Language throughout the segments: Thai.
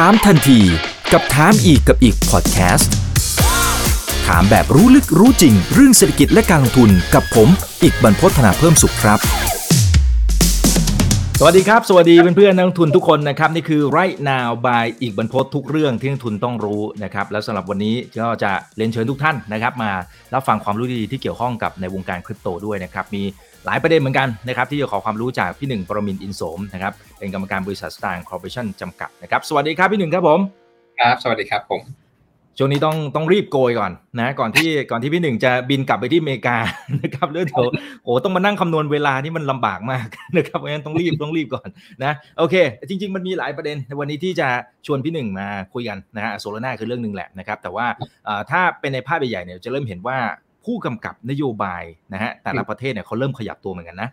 ถามทันทีกับถามอีกกับอีกพอดแคสต์ถามแบบรู้ลึกรู้จริง เรื่องเศรษฐกิจและการลงทุนกับผม อีกบรรพฒนาเพิ่มสุขครับ สวัสดีครับ สวัสดีเพื่อนๆนักลงทุนทุกคนนะครับ นี่คือ right now by อีกบรรพทุกเรื่องที่นักทุนต้องรู้นะครับ แล้วสำหรับวันนี้ก็จะเรียนเชิญทุกท่านนะครับ มารับฟังความรู้ดีๆที่เกี่ยวข้องกับในวงการคริปโตด้วยนะครับมี หลายประเด็นเหมือนกันนะครับที่จะขอความรู้จากพี่หนึ่งปรมินทร์อินโสมนะครับเป็นกรรมการบริษัทสตาร์คอร์ปอเรชั่นจำกัดนะครับสวัสดีครับพี่หนึ่งครับผมครับสวัสดีครับผมช่วงนี้ต้องต้องรีบโกยก่อนนะก่อนที่ก่อนที่พี่หนึ่งจะบินกลับไปที่อเมริกานะครับเรื่องเดี๋ยวโอ้ต้องมานั่งคำนวณเวลานี่มันลำบากมากนะครับเพราะฉะนั้นต้องรีบต้องรีบก่อนนะโอเค จริง ๆ มันมีหลายประเด็นในวันนี้ที่จะชวนพี่หนึ่งมาคุยกันนะฮะ Solana คือเรื่องหนึ่งแหละนะครับแต่ว่าถ้าเป็นในภาพใหญ่ๆเนี่ยจะเริ่มเห็นว่า ผู้กำกับนโยบายนะฮะแต่ละประเทศเนี่ยเขาเริ่มขยับตัวเหมือนกันนะ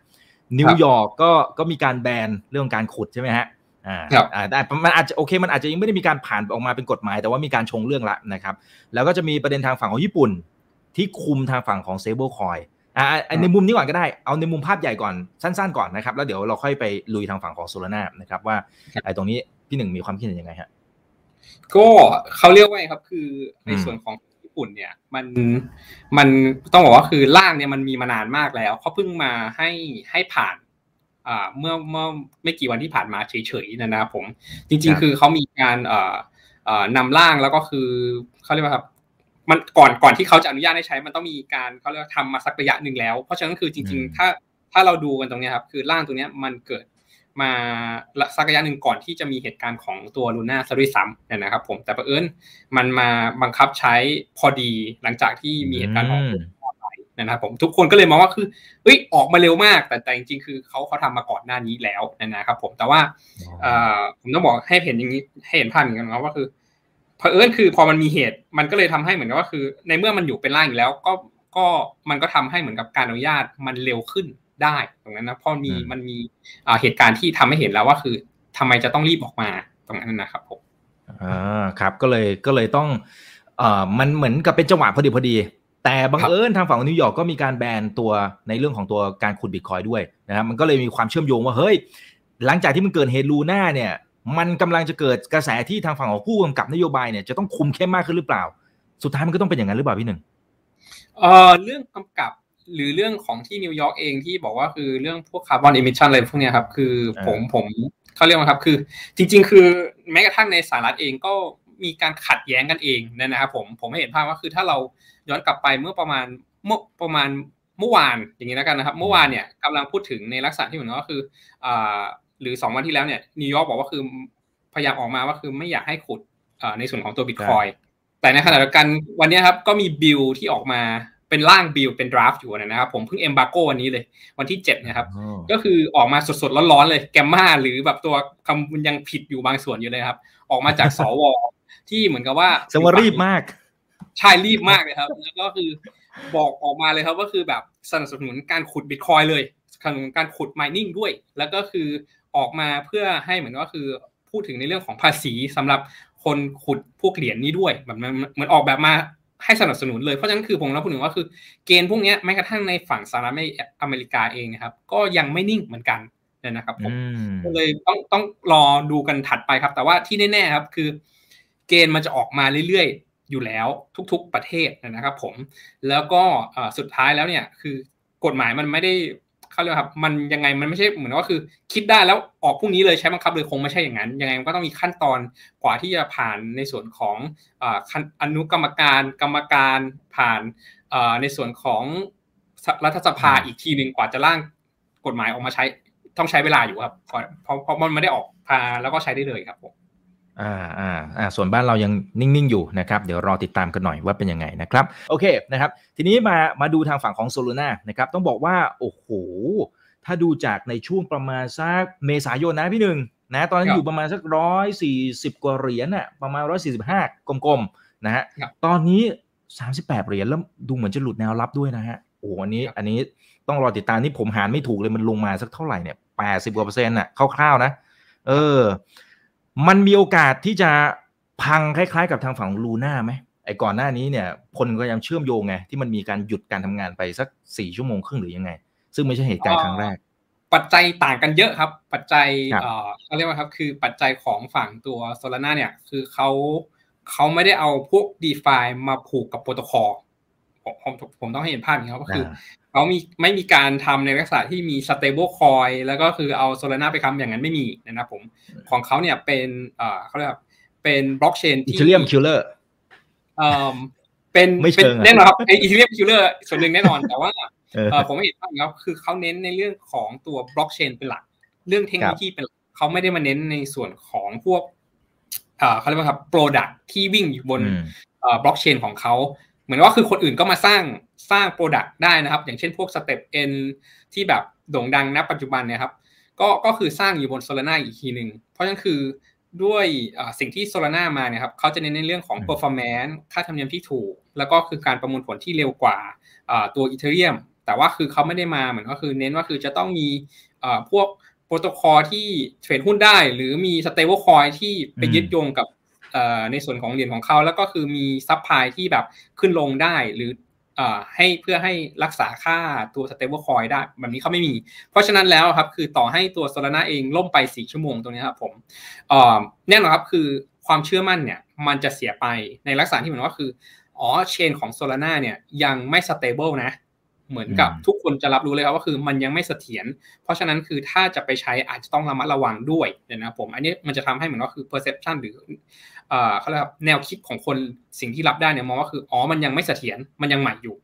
นิวยอร์กก็ก็มีการแบนเรื่องการขุดใช่ไหมฮะอ่าอ่าแต่มันอาจจะโอเคมันอาจจะยังไม่ได้มีการผ่านออกมาเป็นกฎหมาย แต่ว่ามีการชงเรื่องละนะครับ แล้วก็จะมีประเด็นทางฝั่งของญี่ปุ่น ที่คุมทางฝั่งของ stablecoin อ่าในมุมนี้ก่อนก็ได้เอาในมุมภาพใหญ่ก่อนสั้นๆก่อนนะครับ แล้วเดี๋ยวเราค่อยไปลุยทางฝั่งของ Solana นะครับว่าไอ้ตรงนี้พี่หนึ่งมีความคิดเห็นยังไงฮะก็เขาเรียกว่าครับคือในส่วนของญี่ ปุ่นเนี่ยมันมันต้องบอกว่าคือร่างเนี่ยมันมีมานานมากแล้วเขาเพิ่งมาให้ให้ผ่านเมื่อเมื่อไม่กี่วันที่ผ่านมาเฉยๆนะครับผมจริง ๆ คือเขามีการนำร่างแล้วก็คือเขาเรียกว่าครับมันก่อนก่อนที่เขาจะอนุญาตให้ใช้มันต้องมีการเขาเรียกทำมาสักระยะหนึ่งแล้ว เพราะฉะนั้นคือจริง ๆ ถ้าถ้าเราดูกันตรงนี้ครับคือร่างตรงนี้มันเกิด มาสักระยะหนึ่งก่อนที่จะมีเหตุการณ์ของตัวลูน่าซะด้วยซ้ำนะครับผมแต่ประเอิญมันมาบังคับใช้พอดีหลังจากที่มีเหตุการณ์ของนะครับผมทุกคนก็เลยมองว่าคือเอ้ยออกมาเร็วมาก แต่แต่จริงๆคือเขาเขาทำมาก่อนหน้านี้แล้วนะครับผมแต่ว่าผมต้องบอกให้เห็นอย่างนี้ให้เห็นภาพอย่างนี้นะว่าคือเผอิญคือพอมันมีเหตุมันก็เลยทำให้เหมือนกับว่าคือ ในเมื่อมันอยู่เป็นร่างอยู่แล้วก็ก็มันก็ทำให้เหมือนกับการอนุญาตมันเร็วขึ้น ได้ตรงนั้นนะพอมีมันมีเหตุการณ์ที่ทำให้เห็นแล้วว่าคือทำไมจะต้องรีบออกมาตรงนั้นนะครับผมอ่าครับก็เลยก็เลยต้องเอ่อมันเหมือนกับเป็นจังหวะพอดีพอดี แต่บังเอิญทางฝั่งของนิวยอร์กก็มีการแบนตัวในเรื่องของตัวการขุดบิตคอยด้วยนะครับมันก็เลยมีความเชื่อมโยงว่าเฮ้ย หลังจากที่มันเกิดเฮ้ย Luna เนี่ยมันกำลังจะเกิดกระแสที่ทางฝั่งของผู้กำกับนโยบายเนี่ยจะต้องคุมเข้มมากขึ้นหรือเปล่า สุดท้ายมันก็ต้องเป็นอย่างนั้นหรือเปล่าพี่หนึ่งเอ่อเรื่องกำกับ หรือเรื่องของที่นิวยอร์กเองที่บอกว่าคือเรื่องพวก carbon emission อะไรพวกนี้ครับ คือผมผมเขาเรียกว่าครับ คือ จริง ๆ คือแม้กระทั่งในสหรัฐเองก็มีการขัดแย้งกันเองนะครับผมผมไม่เห็นภาพว่าคือถ้าเราย้อนกลับไปเมื่อประมาณเมื่อประมาณเมื่อวานอย่างนี้แล้วกันนะครับ เมื่อวานเนี่ยกำลังพูดถึงในลักษณะที่เหมือนก็คืออ่าหรือสองวันที่แล้วเนี่ยนิวยอร์กบอกว่าคือพยายามออกมาว่าคือไม่อยากให้ขุดในส่วนของตัวบิตคอยแต่ในขณะเดียวกันวันนี้ครับก็มีบิลที่ออกมา เป็นร่างบิลเป็น draft อยู่นะครับ ผมเพิ่ง embargo วันนี้เลย วันที่เจ็ดนะครับ ก็คือออกมาสดๆร้อนๆเลยแกมมาหรือแบบตัวคำยังผิดอยู่บางส่วนอยู่เลยครับ ออกมาจากสวที่เหมือนกับว่าสวรีบมากใช่รีบมากเลยครับ แล้วก็คือบอกออกมาเลยครับว่าคือแบบสนับสนุนการขุดบิตคอยเลยการขุดไมนิ่งด้วย แล้วก็คือออกมาเพื่อให้เหมือนว่าคือพูดถึงในเรื่องของภาษีสำหรับคนขุดพวกเหรียญนี้ด้วยแบบเหมือนออกแบบมา ให้สนับสนุนเลย เพราะฉะนั้นคือผมเราพูดถึงว่าคือเกณฑ์พวกนี้แม้กระทั่งในฝั่งสหรัฐอเมริกาเองนะครับ ก็ยังไม่นิ่งเหมือนกันนะครับผมก็เลยต้องต้องรอดูกันถัดไปครับ แต่ว่าที่แน่ๆครับคือ เกณฑ์มันจะออกมาเรื่อยอยู่แล้วทุกๆประเทศนะครับ ผมแล้วก็สุดท้ายแล้วเนี่ยคือกฎหมายมันไม่ได้ เขาเรียกครับมันยังไงมันไม่ใช่เหมือนว่าคือ คิดได้แล้วออกพรุ่งนี้เลยใช้บังคับเลยคงไม่ใช่อย่างนั้น ยังไงมันก็ต้องมีขั้นตอนกว่าที่จะผ่านในส่วนของอนุกรรมการกรรมการผ่านในส่วนของรัฐสภาอีกทีหนึ่งกว่าจะร่างกฎหมายออกมาใช้ต้องใช้เวลาอยู่ครับเพราะเพราะมันไม่ได้ออกพาแล้วก็ใช้ได้เลยครับผม อ่าอ่าอ่าส่วนบ้านเรายังนิ่ง ๆ อยู่นะครับ เดี๋ยวรอติดตามกันหน่อยว่าเป็นยังไงนะครับ โอเคนะครับ ทีนี้มามาดูทางฝั่งของโซลูน่านะครับ ต้องบอกว่า โอ้โห ถ้าดูจากในช่วงประมาณสักเมษายนนะพี่หนึ่งนะตอนนั้นอยู่ประมาณสักร้อยสี่สิบกว่าเหรียญน่ะประมาณร้อยสี่สิบห้ากลมๆนะฮะตอนนี้สามสิบแปดเหรียญแล้วดูเหมือนจะหลุดแนวรับด้วยนะฮะโอ้อันนี้อันนี้ต้องรอติดตามนี่ผมหารไม่ถูกเลยมันลงมาสักเท่าไหร่เนี่ยแปดสิบกว่าเปอร์เซ็นต์น่ะคร่าวๆนะ เออ มันมีโอกาสที่จะพังคล้ายๆ กับทางฝั่งลูน่าไหมไอ้ก่อนหน้านี้เนี่ยคนก็ยังเชื่อมโยงไงที่มันมีการหยุดการทำงานไปสักสี่ชั่วโมงครึ่งหรือยังไง ซึ่งไม่ใช่เหตุการณ์ครั้งแรก ปัจจัยต่างกันเยอะครับ ปัจจัยเอ่อเขาเรียกว่าครับคือปัจจัยของฝั่งตัว Solana เนี่ยคือเขาเขาไม่ได้เอาพวก d e f ามาผูกกับโปรโตคอลผมผมผมต้องให้เห็นภาพอย่างนี้ครับก็คือ เขามีไม่มีการทำในลักษณะที่มี stable coin แล้วก็คือเอา Solana ไปทำอย่างนั้นไม่มีนะครับผมของเขาเนี่ยเป็นเอ่อเขาเรียกเป็นบล็อกเชนที่อีเทเรียมคิลเลอร์เอ่อเป็นเป็นแน่นอนครับ Ethereum killer ส่วนหนึ่งแน่นอนแต่ว่าผมไม่เห็นภาพครับคือเขาเน้นในเรื่องของตัวบล็อกเชนเป็นหลัก เรื่องเทคโนโลยีเป็นเขาไม่ได้มาเน้นในส่วนของพวกเขาเรียกว่าครับ product ที่วิ่งอยู่บนบล็อกเชนของเขาเห มือนว่าคือคนอื่นก็มาสร้างสร้าง product ได้นะครับ อย่างเช่นพวก STEPN ที่แบบโด่งดังณปัจจุบันเนี่ยครับก็ก็คือสร้างอยู่บน Solana อีกทีหนึ่งเพราะฉะนั้นคือด้วยสิ่งที่ Solana มาเนี่ยครับเขาจะเน้นในเรื่องของ performance ค่าธรรมเนียมที่ถูก แล้วก็คือการประมวลผลที่เร็วกว่าตัว Ethereum แต่ว่าคือเขาไม่ได้มาเหมือนก็คือเน้นว่าคือจะต้องมีพวกโปรโตคอลที่เทรดหุ้นได้ หรือมี stablecoin ที่ไปยึดโยงกับ ในส่วนของเหรียญของเขาแล้วก็คือมี supply ที่แบบขึ้นลงได้หรือให้เพื่อให้รักษาค่าตัว stablecoin ได้แบบนี้เขาไม่มี เพราะฉะนั้นแล้วครับคือต่อให้ตัว Solana เองล่มไป 4 ชั่วโมงตรงนี้ครับผมแน่นอนครับคือความเชื่อมั่นเนี่ยมันจะเสียไปในลักษณะที่เหมือนว่าคืออ๋อ chain ของ Solana เนี่ยยังไม่ stable นะ เหมือนกับทุกคนจะรับรู้เลยครับว่าคือมันยังไม่เสถียรเพราะฉะนั้นคือถ้าจะไปใช้อาจจะต้องระมัดระวังด้วยนะครับผม อันนี้มันจะทำให้เหมือนว่าคือ perception หรือเขาเรียกแนวคิดของคนสิ่งที่รับได้เนี่ยมองว่าคืออ๋อมันยังไม่เสถียรมันยังใหม่อยู่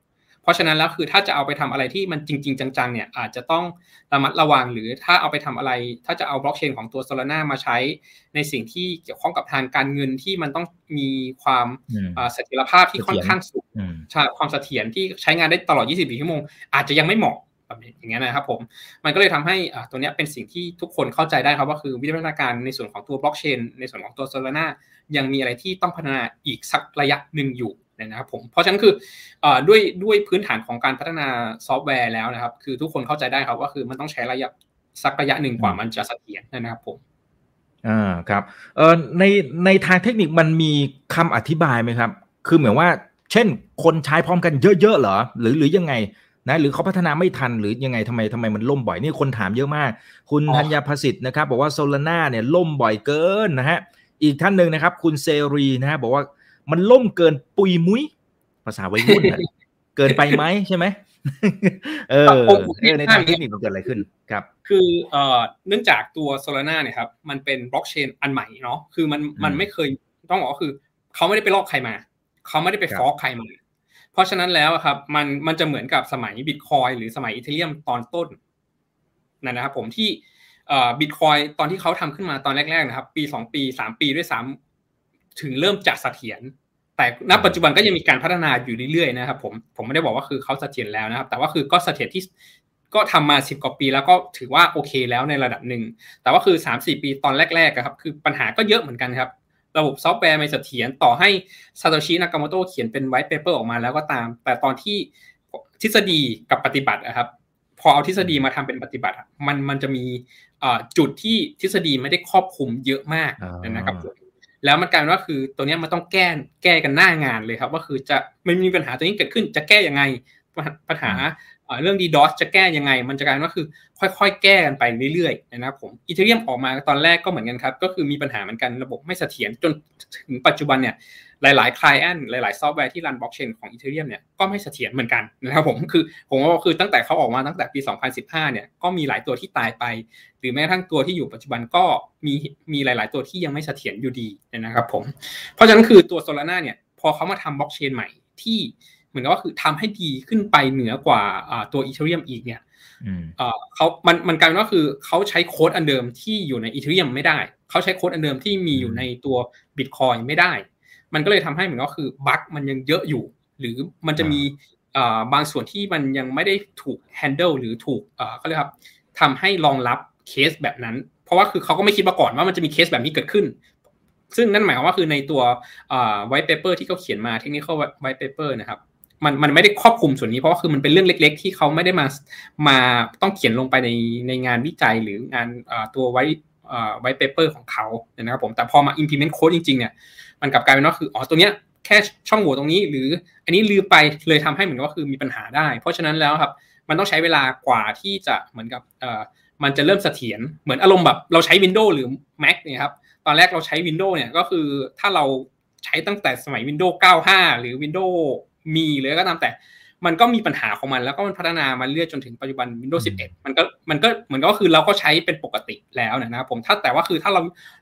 ราะฉะนั้นแล้วคือถ้าจะเอาไปทำอะไรที่มันจริง ๆ จังๆเนี่ยอาจจะต้องระมัดระวังหรือถ้าเอาไปทำอะไร ถ้าจะเอาบล็อกเชนของตัวโซลาร่ามาใช้ ในสิ่งที่เกี่ยวข้องกับทางการเงินที่มันต้องมีความเสถียรภาพที่ค่อนข้างสูงใช่ความเสถียรที่ใช้งานได้ตลอด 24 ชั่วโมง อาจจะยังไม่เหมาะแบบอย่างเงี้ยนะครับผมมันก็เลยทำให้ตัวนี้เป็นสิ่งที่ทุกคนเข้าใจได้ครับว่าคือวิวัฒนาการในส่วนของตัวบล็อกเชนในส่วนของตัวโซลาร่ายังมีอะไรที่ต้องพัฒนาอีกสักระยะหนึ่งอยู่ นะครับผมเพราะฉะนั้นคือด้วยด้วยพื้นฐานของการพัฒนาซอฟต์แวร์แล้วนะครับ คือทุกคนเข้าใจได้ครับว่าคือมันต้องใช้ระยะสักระยะหนึ่งกว่ามันจะเสถียรนะครับผมอ่าครับเอ่อในในทางเทคนิคมันมีคำอธิบายไหมครับ คือเหมือนว่า เช่น คนใช้พร้อมกันเยอะๆเหรอ หรือหรือยังไงนะหรือเขาพัฒนาไม่ทันหรือยังไงทำไมทำไมมันล่มบ่อยนี่คนถามเยอะมาก คุณธัญญาภสิทธิ์นะครับ บอกว่าโซลาร่าเนี่ยล่มบ่อยเกินนะฮะอีกท่านหนึ่งนะครับ คุณเซรีนะฮะบอกว่า มันล่มเกินปุยมุ้ยภาษาวัยรุ่นเกินไปไหมใช่ไหมเออในทางเทคนิคมันเกิดอะไรขึ้นครับ คือเอ่อเนื่องจากตัวโซลาร่าเนี่ยครับมันเป็นบล็อกเชนอันใหม่เนาะคือมันมันไม่เคยต้องบอกก็คือเขาไม่ได้ไปลอกใครมาเขาไม่ได้ไปฟอกใครมาเพราะฉะนั้นแล้วครับมันมันจะเหมือนกับสมัยบิตคอยหรือสมัยอีเทเรียมตอนต้นนั่นนะครับผมที่บิตคอยตอนที่เขาทำขึ้นมาตอนแรกๆนะครับ ปีสองปีสามปีด้วยซ้ำ ถึงเริ่มจะเสถียรแต่ณปัจจุบันก็ยังมีการพัฒนาอยู่เรื่อยๆนะครับผมผมไม่ได้บอกว่าคือเขาเสถียรแล้วนะครับ แต่ว่าคือก็เสถียรที่ก็ทำมาสิบกว่าปี แล้วก็ถือว่าโอเคแล้วในระดับหนึ่ง แต่ว่าคือสามสี่ปีตอนแรกๆครับคือปัญหาก็เยอะเหมือนกันครับ ระบบซอฟต์แวร์ไม่เสถียรต่อให้ Satoshi Nakamoto เขียนเป็น white paper ออกมาแล้วก็ตาม แต่ตอนที่ทฤษฎีกับปฏิบัตินะครับ พอเอาทฤษฎีมาทำเป็นปฏิบัติ มันมันจะมีจุดที่ทฤษฎีไม่ได้ครอบคลุมเยอะมากนะครับ แล้วมันกลายเป็นว่าคือตัวนี้มันต้องแก้แก้กันหน้างานเลยครับ ว่าคือจะมันมีปัญหาตัวนี้เกิดขึ้นจะแก้ยังไงปัญหาเรื่องดีดอสจะแก้ยังไง มันจะกลายว่าคือ ค่อยๆ แก้กันไปเรื่อยๆนะครับผมอีเทเรียมออกมาตอนแรกก็เหมือนกันครับ ก็คือมีปัญหาเหมือนกันระบบไม่เสถียรจนถึงปัจจุบันเนี่ย หลายๆ client หลาย ๆ ซอฟต์แวร์ที่รันบล็อกเชนของ Ethereum เนี่ยก็ไม่เสถียรเหมือนกันนะครับผมคือผมว่าคือตั้งแต่เขาออกมาตั้งแต่ปี 2015 เนี่ยก็มีหลายตัวที่ตายไป หรือแม้กระทั่งตัวที่อยู่ปัจจุบันก็มีมีหลาย ๆ ตัวที่ยังไม่เสถียรอยู่ดีนะครับผมเพราะฉะนั้นคือตัว Solana เนี่ยพอเขามาทำบล็อกเชนใหม่ที่เหมือนกับว่าคือทำให้ดีขึ้นไปเหนือกว่าตัว Ethereum อีกเนี่ยเขามัน มันกลายเป็นว่าคือเขาใช้โค้ดอันเดิมที่อยู่ใน Ethereum ไม่ได้ เขาใช้โค้ดอันเดิมที่มีอยู่ในตัวบิตคอยไม่ได้ มันก็เลยทำให้เหมือนก็คือ bug มันยังเยอะอยู่ หรือมันจะมีบางส่วนที่มันยังไม่ได้ถูก handle หรือถูกเขาเรียกครับทำให้รองรับเคสแบบนั้น เพราะว่าคือเขาก็ไม่คิดมาก่อนว่ามันจะมีเคสแบบนี้เกิดขึ้น ซึ่งนั่นหมายความว่าคือในตัว white paper ที่เขาเขียนมา technical white paper นะครับมันมันไม่ได้ครอบคลุมส่วนนี้เพราะว่าคือมันเป็นเรื่องเล็ก ๆ ที่เขาไม่ได้มามาต้องเขียนลงไปในในงานวิจัยหรืองานตัว white white paper ของเขาเนี่ยนะครับผมแต่พอมา implement code จริงๆเนี่ยมันกลับกลายเป็นว่าคืออ๋อตัวเนี้ยมีช่องโหว่ตรงนี้ หรืออันนี้ลืมไปเลยทำให้เหมือนว่าคือมีปัญหาได้ เพราะฉะนั้นแล้วครับมันต้องใช้เวลากว่าที่จะเหมือนกับมันจะเริ่มเสถียรเหมือนอารมณ์แบบเราใช้ Windows หรือ Mac เนี่ยครับตอนแรกเราใช้ Windows เนี่ยก็คือถ้าเราใช้ตั้งแต่สมัย Windows 95 หรือ Windows มีหรือก็ตามแต่ มันก็มีปัญหาของมันแล้วก็มันพัฒนามาเรื่อยจนถึงปัจจุบัน Windows 11 มันก็มันก็เหมือนก็คือเราก็ใช้เป็นปกติแล้วนะครับผมถ้าแต่ว่าคือถ้าเรา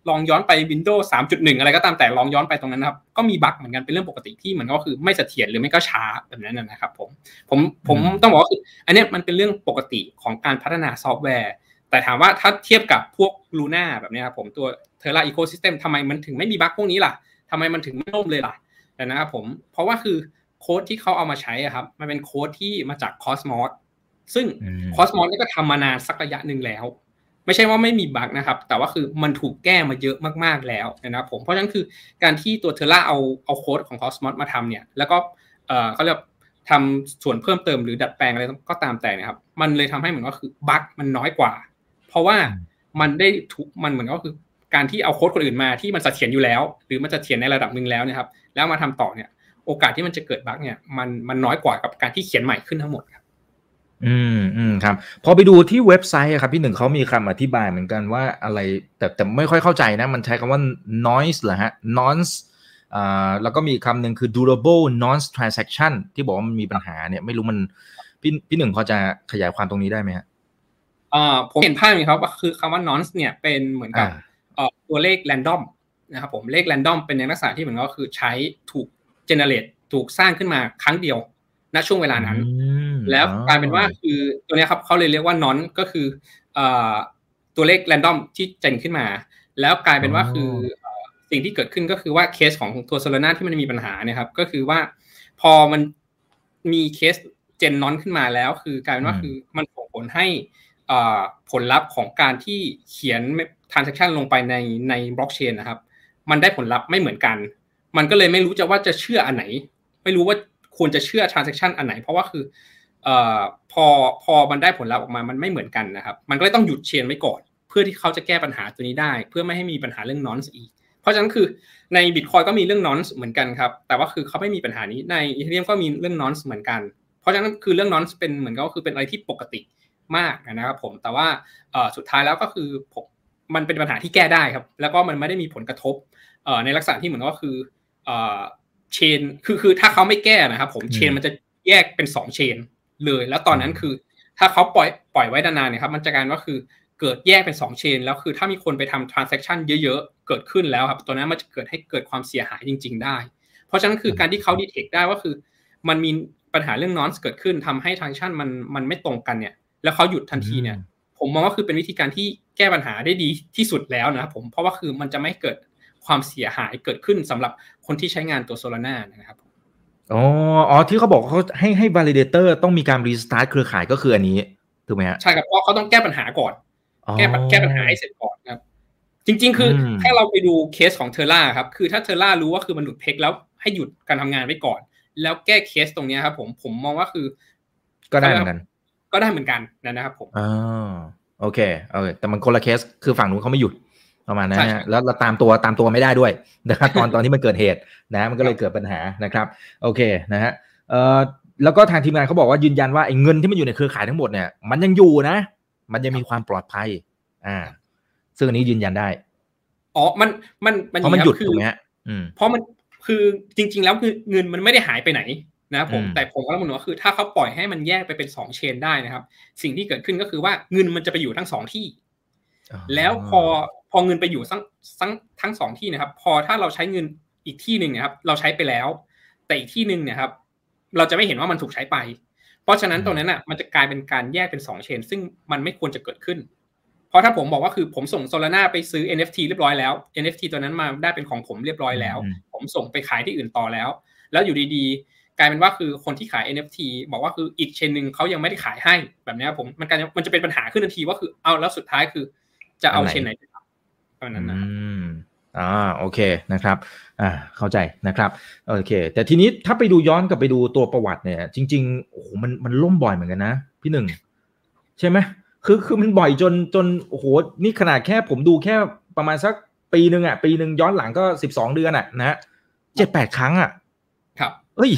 ลองย้อนไป Windows 3.1 อะไรก็ตามแต่ลองย้อนไปตรงนั้นนะครับก็มีบั๊กเหมือนกันเป็นเรื่องปกติที่เหมือนก็คือไม่เสถียรหรือไม่ก็ช้าแบบนั้นนะครับผมผมผมต้องบอกว่าคืออันนี้มันเป็นเรื่องปกติของการพัฒนาซอฟต์แวร์ แต่ถามว่าถ้าเทียบกับพวก Luna แบบนี้ครับผมตัว Terra Ecosystem ทำไมมันถึงไม่มีบั๊กพวกนี้ล่ะทำไมมันถึงไม่ล่มเลยล่ะนะครับผมเพราะว่าคือ โค้ดที่เขาเอามาใช้ครับ มันเป็นโค้ดที่มาจาก Cosmos ซึ่ง Cosmos นี่ก็ทำมานานสักระยะหนึ่งแล้ว ไม่ใช่ว่าไม่มีบั๊กนะครับ แต่ว่าคือมันถูกแก้มาเยอะมากๆแล้วนะครับผมเพราะฉะนั้นคือการที่ตัวเทล่าเอาเอาโค้ดของ Cosmos มาทำเนี่ย แล้วก็เออเขาเรียกทำส่วนเพิ่มเติมหรือดัดแปลงอะไรก็ตามแต่นะครับ มันเลยทำให้เหมือนก็คือบั๊กมันน้อยกว่า เพราะว่ามันได้ทุกมันเหมือนก็คือการที่เอาโค้ดคนอื่นมาที่มันเสถียรอยู่แล้ว หรือมันจะเถียรในระดับหนึ่งแล้วนะครับ แล้วมาทำต่อเนี่ย โอกาสที่มันจะเกิดบั๊กเนี่ยมันมันน้อยกว่ากับการที่เขียนใหม่ขึ้นทั้งหมดครับอืมอืมครับ พอไปดูที่เว็บไซต์ครับพี่หนึ่งเขามีคำอธิบายเหมือนกันว่าอะไรแต่แต่ไม่ค่อยเข้าใจนะ มันใช้คำว่า noise เหรอฮะ noise อ่าแล้วก็มีคำหนึ่งคือ durable noise transaction ที่บอกว่ามันมีปัญหาเนี่ยไม่รู้มันพี่พี่หนึ่งพอจะขยายความตรงนี้ได้ไหมฮะอ่าผมเห็นภาพนี้ครับก็คือคำว่า noise เนี่ยเป็นเหมือนกับเอ่อตัวเลข random นะครับผมเลข random เป็นในลักษณะที่เหมือนก็คือใช้ถูก เจเนเรตถูกสร้างขึ้นมาครั้งเดียวณช่วงเวลานั้น แล้วกลายเป็นว่าคือตัวนี้ครับเขาเลยเรียกว่านอนก็คือตัวเลขแรนดอมที่เจนขึ้นมา แล้วกลายเป็นว่าคือสิ่งที่เกิดขึ้นก็คือว่าเคสของตัวโซลาร่าที่มันมีปัญหาเนี่ยครับ ก็คือว่าพอมันมีเคสเจนนอนขึ้นมาแล้ว คือกลายเป็นว่าคือมันส่งผลให้ผลลัพธ์ของการที่เขียน transaction ลงไปในในบล็อกเชนนะครับ มันได้ผลลัพธ์ไม่เหมือนกัน มันก็เลยไม่รู้จะว่าจะเชื่ออันไหน ไม่รู้ว่าควรจะเชื่อ transaction อันไหน เพราะว่าคือเอ่อพอพอมันได้ผลลัพธ์ออกมามันไม่เหมือนกันนะครับ มันก็เลยต้องหยุดเชนไว้ก่อน เพื่อที่เขาจะแก้ปัญหาตัวนี้ได้ เพื่อไม่ให้มีปัญหาเรื่องนอนอีก เพราะฉะนั้นคือในบิตคอยก็มีเรื่องนอนเหมือนกันครับ แต่ว่าคือเขาไม่มีปัญหานี้ในอีเทเรียมก็มีเรื่องนอนเหมือนกัน เพราะฉะนั้นคือเรื่องนอนเป็นเหมือนก็คือเป็นอะไรที่ปกติมากนะครับผมแต่ว่าสุดท้ายแล้วก็คือผมมันเป็นปัญหาที่แก้ได้ครับ แล้วก็มันไม่ได้มีผลกระทบในลักษณะที่เหมือนก็คือ เชนคือคือถ้าเขาไม่แก้นะครับผมเชนมันจะแยกเป็นสองเชนเลย แล้วตอนนั้นคือ ถ้าเขาปล่อยปล่อยไว้นานๆเนี่ยครับ มันจะการว่าคือเกิดแยกเป็น2 chain แล้วคือถ้ามีคนไปทำ transaction เยอะๆ เกิดขึ้นแล้วครับ ตัวนั้นมันจะเกิดให้เกิดความเสียหายจริง ๆ ได้ เพราะฉะนั้นคือการที่เขา detect ได้ว่าคือ มันมีปัญหาเรื่อง nonce เกิดขึ้นทำให้ transaction มันมันไม่ตรงกันเนี่ย แล้วเขาหยุดทันทีเนี่ย ผมมองว่าคือเป็นวิธีการที่แก้ปัญหาได้ดีที่สุดแล้วนะครับผมเพราะว่าคือมันจะไม่เกิด ความเสียหายเกิดขึ้นสำหรับคนที่ใช้งานตัว Solana นะครับอ๋ออ๋อที่เขาบอกเขาให้ให้ validator ต้องมีการ restart เครือข่ายก็คืออันนี้ถูกไหมฮะใช่ครับเพราะเขาต้องแก้ปัญหาก่อน แก้แก้ปัญหาให้เสร็จก่อนครับ จริง ๆ คือถ้าเราไปดูเคสของเทอร่าครับ คือถ้าเทอร่ารู้ว่าคือมันหลุดเพกแล้วให้หยุดการทำงานไว้ก่อน แล้วแก้เคสตรงนี้ครับผมผมมองว่าคือ ก็ได้เหมือนกัน ก็ได้เหมือนกันนะครับผมอ๋อโอเคโอเคแต่มันคนละเคสคือฝั่งนู้นเขาไม่หยุด ประมาณนั้นนะแล้วเราตามตัวตามตัวไม่ได้ด้วยนะครับตอนตอนที่มันเกิดเหตุนะมันก็เลยเกิดปัญหานะครับโอเคนะฮะเอ่อแล้วก็ทางทีมงานเขาบอกว่ายืนยันว่าไอ้เงินที่มันอยู่ในเครือข่ายทั้งหมดเนี่ยมันยังอยู่นะ มันยังมีความปลอดภัย อ่า ซึ่งอันนี้ยืนยันได้อ๋อมันมันเพราะมันหยุดถูกไหมฮะเพราะมันคือจริง ๆ แล้วคือเงินมันไม่ได้หายไปไหนนะผมแต่ผมก็ระบุว่าคือถ้าเขาปล่อยให้มันแยกไปเป็นสองเชนได้นะครับ สิ่งที่เกิดขึ้นก็คือว่าเงินมันจะไปอยู่ทั้งสองที่ แล้วพอพ อเงินไปอยู่ทั้งทั้งทั้งสองที่นะครับ พอถ้าเราใช้เงินอีกที่หนึ่งนะครับ เราใช้ไปแล้ว แต่อีกที่หนึ่งเนี่ยครับ เราจะไม่เห็นว่ามันถูกใช้ไป เพราะฉะนั้นตรงนั้นอะมันจะกลายเป็นการแยกเป็นสองเชน ซึ่งมันไม่ควรจะเกิดขึ้น เพราะถ้าผมบอกว่าคือผมส่งโซลาร่าไปซื้อ NFT เรียบร้อยแล้ว NFT ตัวนั้นมาได้เป็นของผมเรียบร้อยแล้ว ผมส่งไปขายที่อื่นต่อแล้ว แล้วอยู่ดีๆ กลายเป็นว่าคือคนที่ขาย NFT บอกว่าคืออีกเชนหนึ่งเขายังไม่ได้ขายให้แบบนี้ผมมันการมันจะเป็นปัญหาขึ้นทันทีว่าคือเอาแล้วสุดท้ายคือ จะเอาเชนไหนไป ทำตอนนั้นนะอ่าโอเคนะครับอ่าเข้าใจนะครับโอเค แต่ทีนี้ถ้าไปดูย้อนกลับไปดูตัวประวัติเนี่ย จริงๆโอ้โหมันมันล่มบ่อยเหมือนกันนะ พี่หนึ่งใช่ไหมคือคือมันบ่อยจนจนโอ้โหนี่ขนาดแค่ผมดูแค่ประมาณสักปีหนึ่งอะปีหนึ่งย้อนหลังก็สิบสองเดือนอะนะเจ็ดแปดครั้งอะครับ เอ้ย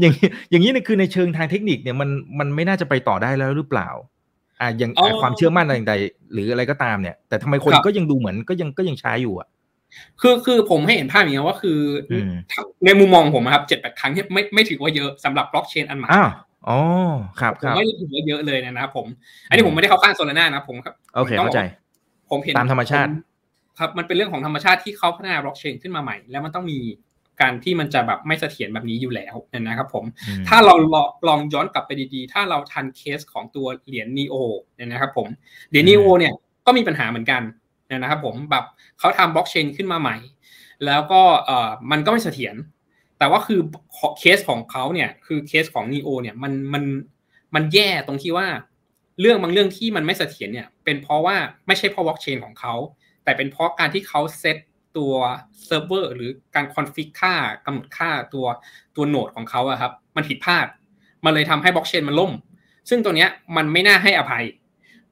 อย่างอย่างนี้เนี่ยคือในเชิงทางเทคนิคเนี่ยมันมันไม่น่าจะไปต่อได้แล้วหรือเปล่า อ่าอย่างความเชื่อมั่นอะไรใดหรืออะไรก็ตามเนี่ย แต่ทำไมคนก็ยังดูเหมือนก็ยังก็ยังใช้อยู่อะคือคือผมให้เห็นภาพอย่างนี้ว่าคือในมุมมองผมครับเจ็ดแปดครั้งที่ไม่ไม่ถือว่าเยอะสำหรับบล็อกเชนอันใหม่อ้าวอ๋อครับครับไม่ถือว่าเยอะเลยนะครับผม อันนี้ผมไม่ได้เข้าข้างโซลาร่านะผมครับโอเคเข้าใจ ผมเห็นตามธรรมชาติ ครับมันเป็นเรื่องของธรรมชาติที่เขาพัฒนาบล็อกเชนขึ้นมาใหม่ แล้วมันต้องมี การที่มันจะแบบไม่เสถียรแบบนี้อยู่แล้วนะครับผมถ้าเราลองย้อนกลับไปดีๆ ถ้าเราทันเคสของตัวเหรียญนีโอเนี่ยนะครับผมเหรียญนีโอเนี่ยก็มีปัญหาเหมือนกันนะครับผมแบบเขาทำบล็อกเชนขึ้นมาใหม่ แล้วก็เอ่อมันก็ไม่เสถียรแต่ว่าคือเคสของเขาเนี่ยคือเคสของนีโอเนี่ยมันมันมันแย่ตรงที่ว่าเรื่องบางเรื่องที่มันไม่เสถียรเนี่ยเป็นเพราะว่าไม่ใช่เพราะบล็อกเชนของเขาแต่เป็นเพราะการที่เขาเซต ตัวเซิร์ฟเวอร์หรือการ config ค่ากำหนดค่าตัวตัว node ของเขาอะครับ มันผิดพลาด มันเลยทำให้บล็อกเชนมันล่ม ซึ่งตัวเนี้ยมันไม่น่าให้อภัย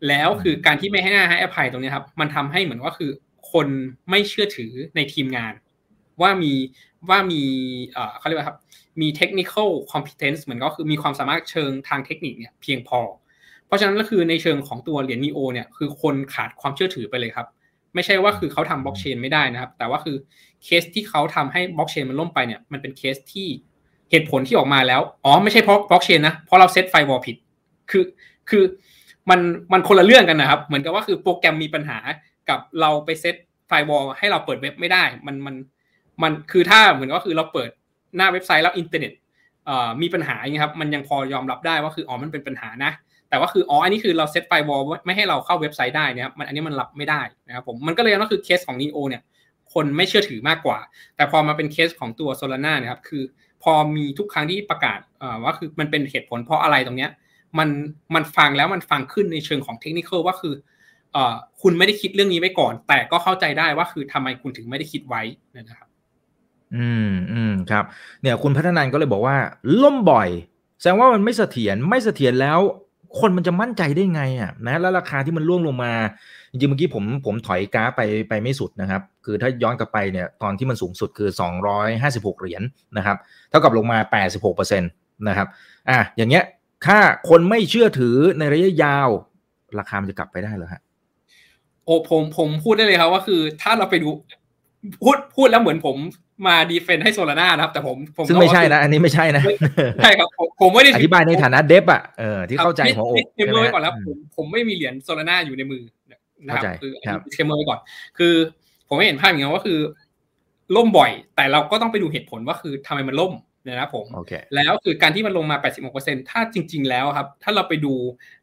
แล้วคือการที่ไม่ให้น่าให้อภัยตรงนี้ครับ มันทำให้เหมือนว่าคือคนไม่เชื่อถือในทีมงาน ว่ามีว่ามีเขาเรียกว่าครับมี technical competence เหมือนก็คือมีความสามารถเชิงทางเทคนิคเนี่ยเพียงพอ เพราะฉะนั้นก็คือในเชิงของตัวเหรียญ NEO เนี่ยคือคนขาดความเชื่อถือไปเลยครับ ไม่ใช่ว่าคือเขาทำบล็อกเชนไม่ได้นะครับ แต่ว่าคือเคสที่เขาทำให้บล็อกเชนมันล่มไปเนี่ย มันเป็นเคสที่เหตุผลที่ออกมาแล้ว อ๋อ ไม่ใช่เพราะบล็อกเชนนะ เพราะเรา set firewall ผิด คือ คือ มัน มันคนละเรื่องกันนะครับ เหมือนกับว่าคือโปรแกรมมีปัญหากับเราไป set firewall ให้เราเปิดเว็บไม่ได้ มัน มัน มัน คือถ้าเหมือนก็คือเราเปิดหน้าเว็บไซต์แล้วอินเทอร์เน็ตมีปัญหาอย่างนี้ครับ มันยังพอยอมรับได้ว่าคือ อ๋อ มันเป็นปัญหานะ แต่ว่าคืออ๋ออันนี้คือเราเซตไฟวอลไม่ให้เราเข้าเว็บไซต์ได้นะครับมันอันนี้มันรับไม่ได้นะครับผมมันก็เลยก็คือเคสของ Neo เนี่ยคนไม่เชื่อถือมากกว่า แต่พอมาเป็นเคสของตัว Solana นะครับคือพอมีทุกครั้งที่ประกาศว่าคือมันเป็นเหตุผลเพราะอะไรตรงเนี้ยมันมันฟังแล้วมันฟังขึ้นในเชิงของเทคนิคว่าคือคุณไม่ได้คิดเรื่องนี้ไว้ก่อน แต่ก็เข้าใจได้ว่าคือทำไมคุณถึงไม่ได้คิดไว้นะครับ อืมอืมครับ เนี่ยคุณพัฒนันก็เลยบอกว่า ล่มบ่อย แสดงว่ามันไม่เสถียรไม่เสถียรแล้ว คนมันจะมั่นใจได้ไงอะนะแล้วราคาที่มันร่วงลงมา จริงเมื่อกี้ผมผมถอยกราฟไปไปไม่สุดนะครับ คือถ้าย้อนกลับไปเนี่ยตอนที่มันสูงสุดคือ 256 เหรียญนนะครับ เท่ากับลงมา 86%นะครับอะอย่างเงี้ยถ้าคนไม่เชื่อถือในระยะยาว ราคามันจะกลับไปได้เหรอฮะโอ้ผมผมพูดได้เลยครับว่าคือ ถ้าเราไปดูพูดพูดแล้วเหมือนผม มาดีเฟนให้โซลาร่านะครับ แต่ผมผมซึ่งไม่ใช่นะ อันนี้ไม่ใช่นะใช่ครับผมไม่ได้อธิบายในฐานะเดฟอะเออที่เข้าใจของโอ๊กเทมเมอร์ไว้ก่อนแล้วผมผมไม่มีเหรียญโซลาร่าอยู่ในมือนะครับคือเทมเมอร์ไว้ก่อน คือ ผมไม่เห็นภาพอย่างนี้ว่าคือ ล่มบ่อย แต่เราก็ต้องไปดูเหตุผลว่าคือทำไมมันล่มนะครับผม แล้วคือการที่มันลงมา 86%ถ้าจริง ๆ แล้วครับ ถ้าเราไปดู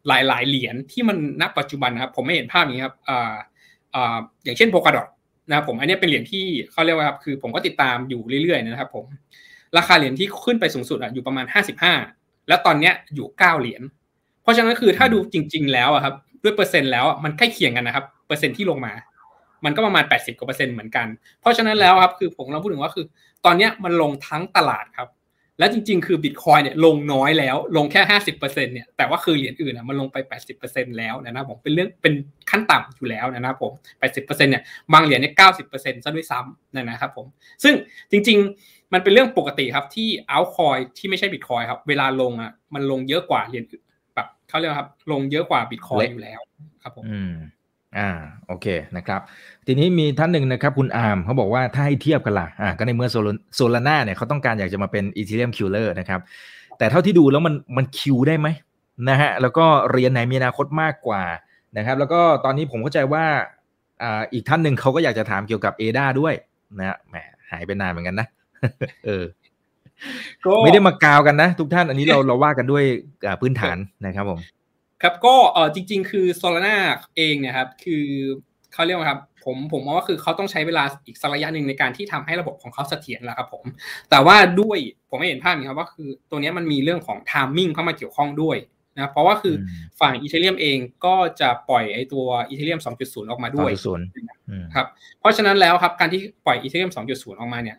หลาย ๆ เหรียญที่มันณปัจจุบันนะครับ ผมไม่เห็นภาพอย่างนี้ครับอ่าอ่าอย่างเช่นโพกาดอท นะครับผมอันนี้เป็นเหรียญที่เขาเรียกว่าครับคือผมก็ติดตามอยู่เรื่อยๆนะครับผมราคาเหรียญที่ขึ้นไปสูงสุดอะอยู่ประมาณห้าสิบห้าแล้วตอนเนี้ยอยู่เก้าเหรียญเพราะฉะนั้นคือถ้าดูจริง ๆ แล้วอะครับด้วยเปอร์เซ็นต์แล้วมันใกล้เคียงกันนะครับเปอร์เซ็นต์ที่ลงมา มันก็ประมาณแปดสิบกว่าเปอร์เซ็นต์เหมือนกัน เพราะฉะนั้นแล้วครับคือผมเราพูดถึงว่าคือ ตอนเนี้ยมันลงทั้งตลาดครับ และจริง ๆ คือบิตคอยเนี่ยลงน้อยแล้ว ลงแค่ห้าสิบเปอร์เซ็นเนี่ยแต่ว่าคือเหรียญอื่นอะมันลงไปแปดสิบเปอร์เซ็นแล้วนะครับผมเป็นเรื่องเป็นขั้นต่ำอยู่แล้วนะครับผมแปดสิบเปอร์เซ็นเนี่ยบางเหรียญเนี่ยเก้าสิบเปอร์เซ็นต์ซะด้วยซ้ำนะครับผมซึ่งจริง ๆ มันเป็นเรื่องปกติครับที่เอาคอยที่ไม่ใช่บิตคอยครับเวลาลงอะมันลงเยอะกว่าเหรียญแบบเขาเรียกครับลงเยอะกว่าบิตคอยอยู่แล้วครับผม อ่าโอเคนะครับ ทีนี้มีท่านหนึ่งนะครับ คุณอาร์มเขาบอกว่าถ้าให้เทียบกันล่ะอ่าก็ในเมื่อ Solโซลาร่าเนี่ยเขาต้องการอยากจะมาเป็นอีเทเรียมคิวเลอร์นะครับ แต่เท่าที่ดูแล้วมันมันคิวได้ไหมนะฮะแล้วก็เรียนไหนมีอนาคตมากกว่านะครับ แล้วก็ตอนนี้ผมเข้าใจว่าอ่าอีกท่านหนึ่งเขาก็อยากจะถามเกี่ยวกับเอดาด้วยนะแหมหายไปนานเหมือนกันนะเออไม่ได้มากาวกันนะ ทุกท่านอันนี้เราเราว่ากันด้วยพื้นฐานนะครับผม ครับก็เออจริง ๆ คือ Solana เองเนี่ยครับคือเขาเรียกว่าครับผมผมมองว่าคือเขาต้องใช้เวลาอีกสักระยะหนึ่งในการที่ทำให้ระบบของเขาเสถียรแล้วครับผมแต่ว่าด้วยผมไม่เห็นภาพนี้ครับว่าคือตัวนี้มันมีเรื่องของ timing เข้ามาเกี่ยวข้องด้วยนะเพราะว่าคือฝั่งอีเทเรียมเองก็จะปล่อยไอตัวอีเทเรียม 2.0 ออกมาด้วยครับเพราะฉะนั้นแล้วครับการที่ปล่อยอีเทเรียม 2.0 ออกมาเนี่ย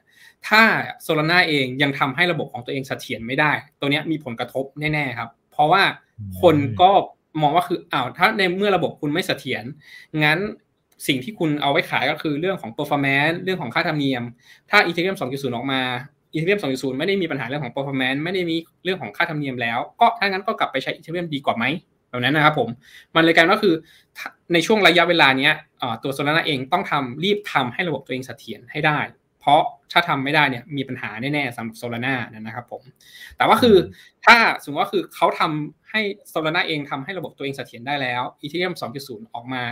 ถ้าโซลาร่าเองยังทำให้ระบบของตัวเองเสถียรไม่ได้ ตัวนี้มีผลกระทบแน่ๆครับเพราะว่า คนก็มองว่าคืออ้าวถ้าในเมื่อระบบคุณไม่เสถียรงั้นสิ่งที่คุณเอาไว้ขายก็คือเรื่องของ performance เรื่องของค่าธรรมเนียม ถ้า Ethereum 2.0 ออกมา Ethereum 2.0 ไม่ได้มีปัญหาเรื่องของ performance ไม่ได้มีเรื่องของค่าธรรมเนียมแล้ว ก็ถ้างั้นก็กลับไปใช้ Ethereum ดีกว่าไหมแบบนั้นนะครับผม มันเลยกันก็คือในช่วงระยะเวลาเนี้ยตัวโซลาร่าเองต้องทำรีบทำให้ระบบตัวเองเสถียรให้ได้ เพราะถ้าทำไม่ได้เนี่ยมีปัญหาแน่ๆสำหรับโซลาร่านะครับผมแต่ว่าคือถ้าสมมติว่าคือเขาทำให้โซลาร่าเองทำให้ระบบตัวเองเสถียรได้แล้วอีเทเรียม2.0 ออกมา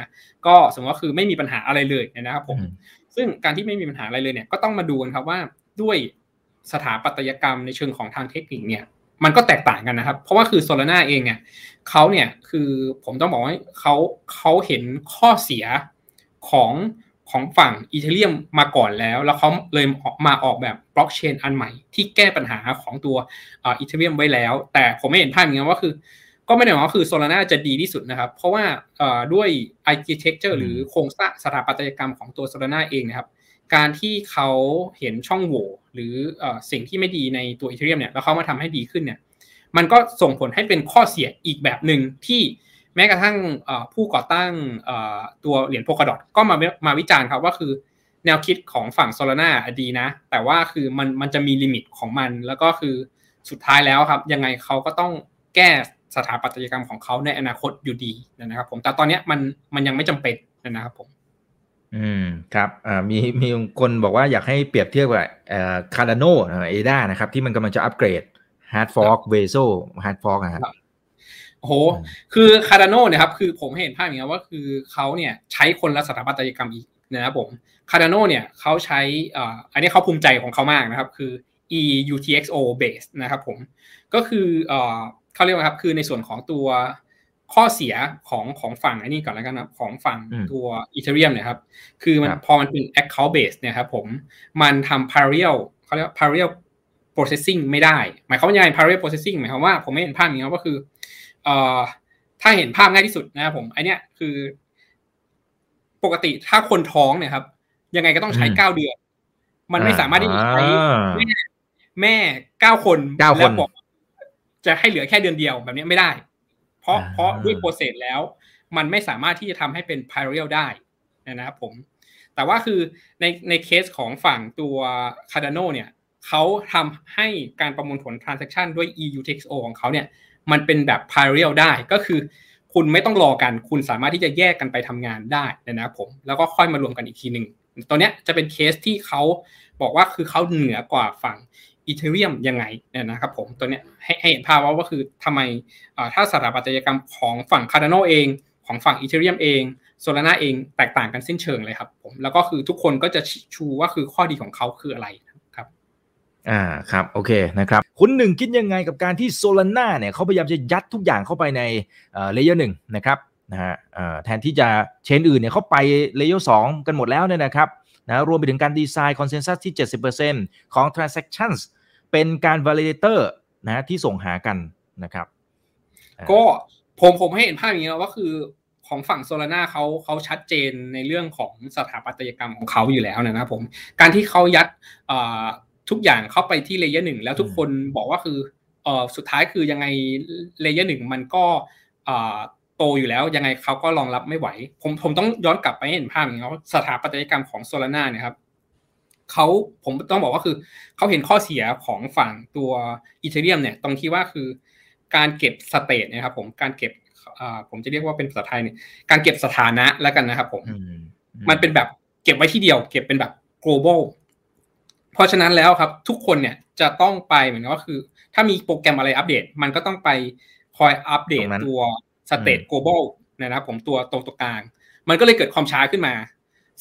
ก็สมมติว่าคือไม่มีปัญหาอะไรเลยนะครับผมซึ่งการที่ไม่มีปัญหาอะไรเลยเนี่ยก็ต้องมาดูกันครับว่าด้วยสถาปัตยกรรมในเชิงของทางเทคนิคเนี่ยมันก็แตกต่างกันนะครับ เพราะว่าคือโซลาร่าเองเนี่ยเขาเนี่ยคือผมต้องบอกว่าเขาเขาเห็นข้อเสียของ ของฝั่งอีเทเรียมมาก่อนแล้ว แล้วเขาเลยมาออกแบบบล็อกเชนอันใหม่ที่แก้ปัญหาของตัวอีเทเรียมไว้แล้ว แต่ผมไม่เห็นภาพอย่างนี้ว่าคือ ก็ไม่ได้หมายว่าคือโซลาร่าจะดีที่สุดนะครับ เพราะว่าด้วย architecture หรือโครงสร้างสถาปัตยกรรมของตัวโซลาร่าเองนะครับ การที่เขาเห็นช่องโหว่หรือสิ่งที่ไม่ดีในตัวอีเทเรียมเนี่ยแล้วเขามาทำให้ดีขึ้นเนี่ยมันก็ส่งผลให้เป็นข้อเสียอีกแบบหนึ่งที่ แม้กระทั่งผู้ก่อตั้งตัวเหรียญ Polkadot ก็มามาวิจารณ์ครับว่าคือแนวคิดของฝั่ง Solana ดีนะ แต่ว่าคือมันมันจะมี limit ของมัน แล้วก็คือสุดท้ายแล้วครับ ยังไงเขาก็ต้องแก้สถาปัตยกรรมของเขาในอนาคตอยู่ดีนะครับ ผมแต่ตอนนี้มันมันยังไม่จำเป็นนะครับผมอืมครับอ่ามีมีคนบอกว่าอยากให้เปรียบเทียบกับเอ่อ Cardano ADA นะครับ ที่มันกำลังจะอัปเกรด hard fork Vasil hard fork นะครับ โอ้โห คือ Cardano เนี่ยครับคือผมเห็นภาพอย่างนี้ว่าคือเขาเนี่ยใช้คนละสถาปัตยกรรมอีกนะครับผม Cardano เนี่ยเขาใช้อ่าอันนี้เขาภูมิใจของเขามากนะครับ คือ eUTXO base นะครับผมก็คืออ่าเขาเรียกว่าครับคือในส่วนของตัวข้อเสียของของฝั่งอันนี้ก่อนแล้วกันนะของฝั่งตัว Ethereum เนี่ยครับคือมันพอมันเป็น account base เนี่ยครับผมมันทำ parallel เขาเรียกว่า parallel processing ไม่ได้ หมายความว่ายังไง parallel processing หมายความว่าผมไม่เห็นภาพอย่างนี้ก็คือ เอ่อถ้าเห็นภาพง่ายที่สุดนะครับผมไอเนี้ยคือ ปกติถ้าคนท้องเนี่ยครับ ยังไงก็ต้องใช้เก้าเดือน มันไม่สามารถที่จะใช้แม่แม่เก้าคนเก้าคนบอกจะให้เหลือแค่เดือนเดียวแบบนี้ไม่ได้ เพราะเพราะด้วยโปรเซสแล้ว มันไม่สามารถที่จะทำให้เป็น parallel ได้นะครับผม แต่ว่าคือในในเคสของฝั่งตัว Cardano เนี่ยเขาทำให้การประมวลผล transaction ด้วย EUTXO ของเขาเนี่ย มันเป็นแบบ parallel ได้ก็คือ คุณไม่ต้องรอกัน คุณสามารถที่จะแยกกันไปทำงานได้นะครับผม แล้วก็ค่อยมารวมกันอีกทีหนึ่งตัวเนี้ยจะเป็นเคสที่เขาบอกว่าคือเขาเหนือกว่าฝั่งอีเทเรียมยังไงเนี่ยนะครับผมตัวเนี้ยให้เห็นภาพว่าว่าคือทำไมถ้าสถาปัตยกรรมของฝั่ง Cardano เองของฝั่ง Ethereum เอง Solana เองแตกต่างกันสิ้นเชิงเลยครับผมแล้วก็คือทุกคนก็จะชูว่าคือข้อดีของเขาคืออะไร อ่าครับโอเคนะครับคุณหนึ่งคิดยังไงกับการที่ Solana เนี่ยเขาพยายามจะยัดทุกอย่างเข้าไปใน layer หนึ่งนะครับนะฮะแทนที่จะ chain อื่นเนี่ยเขาไป layer สองกันหมดแล้วเนี่ยนะครับนะรวมไปถึงการ design consensus ที่ 70%ของ transactions เป็นการ validator นะที่ส่งหากันนะครับ ก็ผมผมให้เห็นภาพอย่างนี้ว่าคือของฝั่ง Solana เขาเขาชัดเจนในเรื่องของสถาปัตยกรรมของเขาอยู่แล้วนะครับผม การที่เขายัด ทุกอย่างเข้าไปที่ layer หนึ่งแล้วทุกคนบอกว่าคือเออสุดท้ายคือยังไง layer หนึ่งมันก็โตอยู่แล้วยังไงเขาก็รองรับไม่ไหว ผมผมต้องย้อนกลับไปให้เห็นภาพอย่างนี้ว่าสถาปัตยกรรมของ Solana เนี่ยครับเขาผมต้องบอกว่าคือเขาเห็นข้อเสียของฝั่งตัว Ethereum เนี่ยตรงที่ว่าคือการเก็บ state นะครับผมการเก็บผมจะเรียกว่าเป็นภาษาไทยเนี่ยการเก็บสถานะแล้วกันนะครับผมมันเป็นแบบเก็บไว้ที่เดียว เก็บเป็นแบบ global เพราะฉะนั้นแล้วครับทุกคนเนี่ยจะต้องไปเหมือนก็คือ ถ้ามีโปรแกรมอะไรอัปเดต มันก็ต้องไปคอยอัปเดตตัว state global นะครับผมตัวตรงตัวกลาง มันก็เลยเกิดความช้าขึ้นมา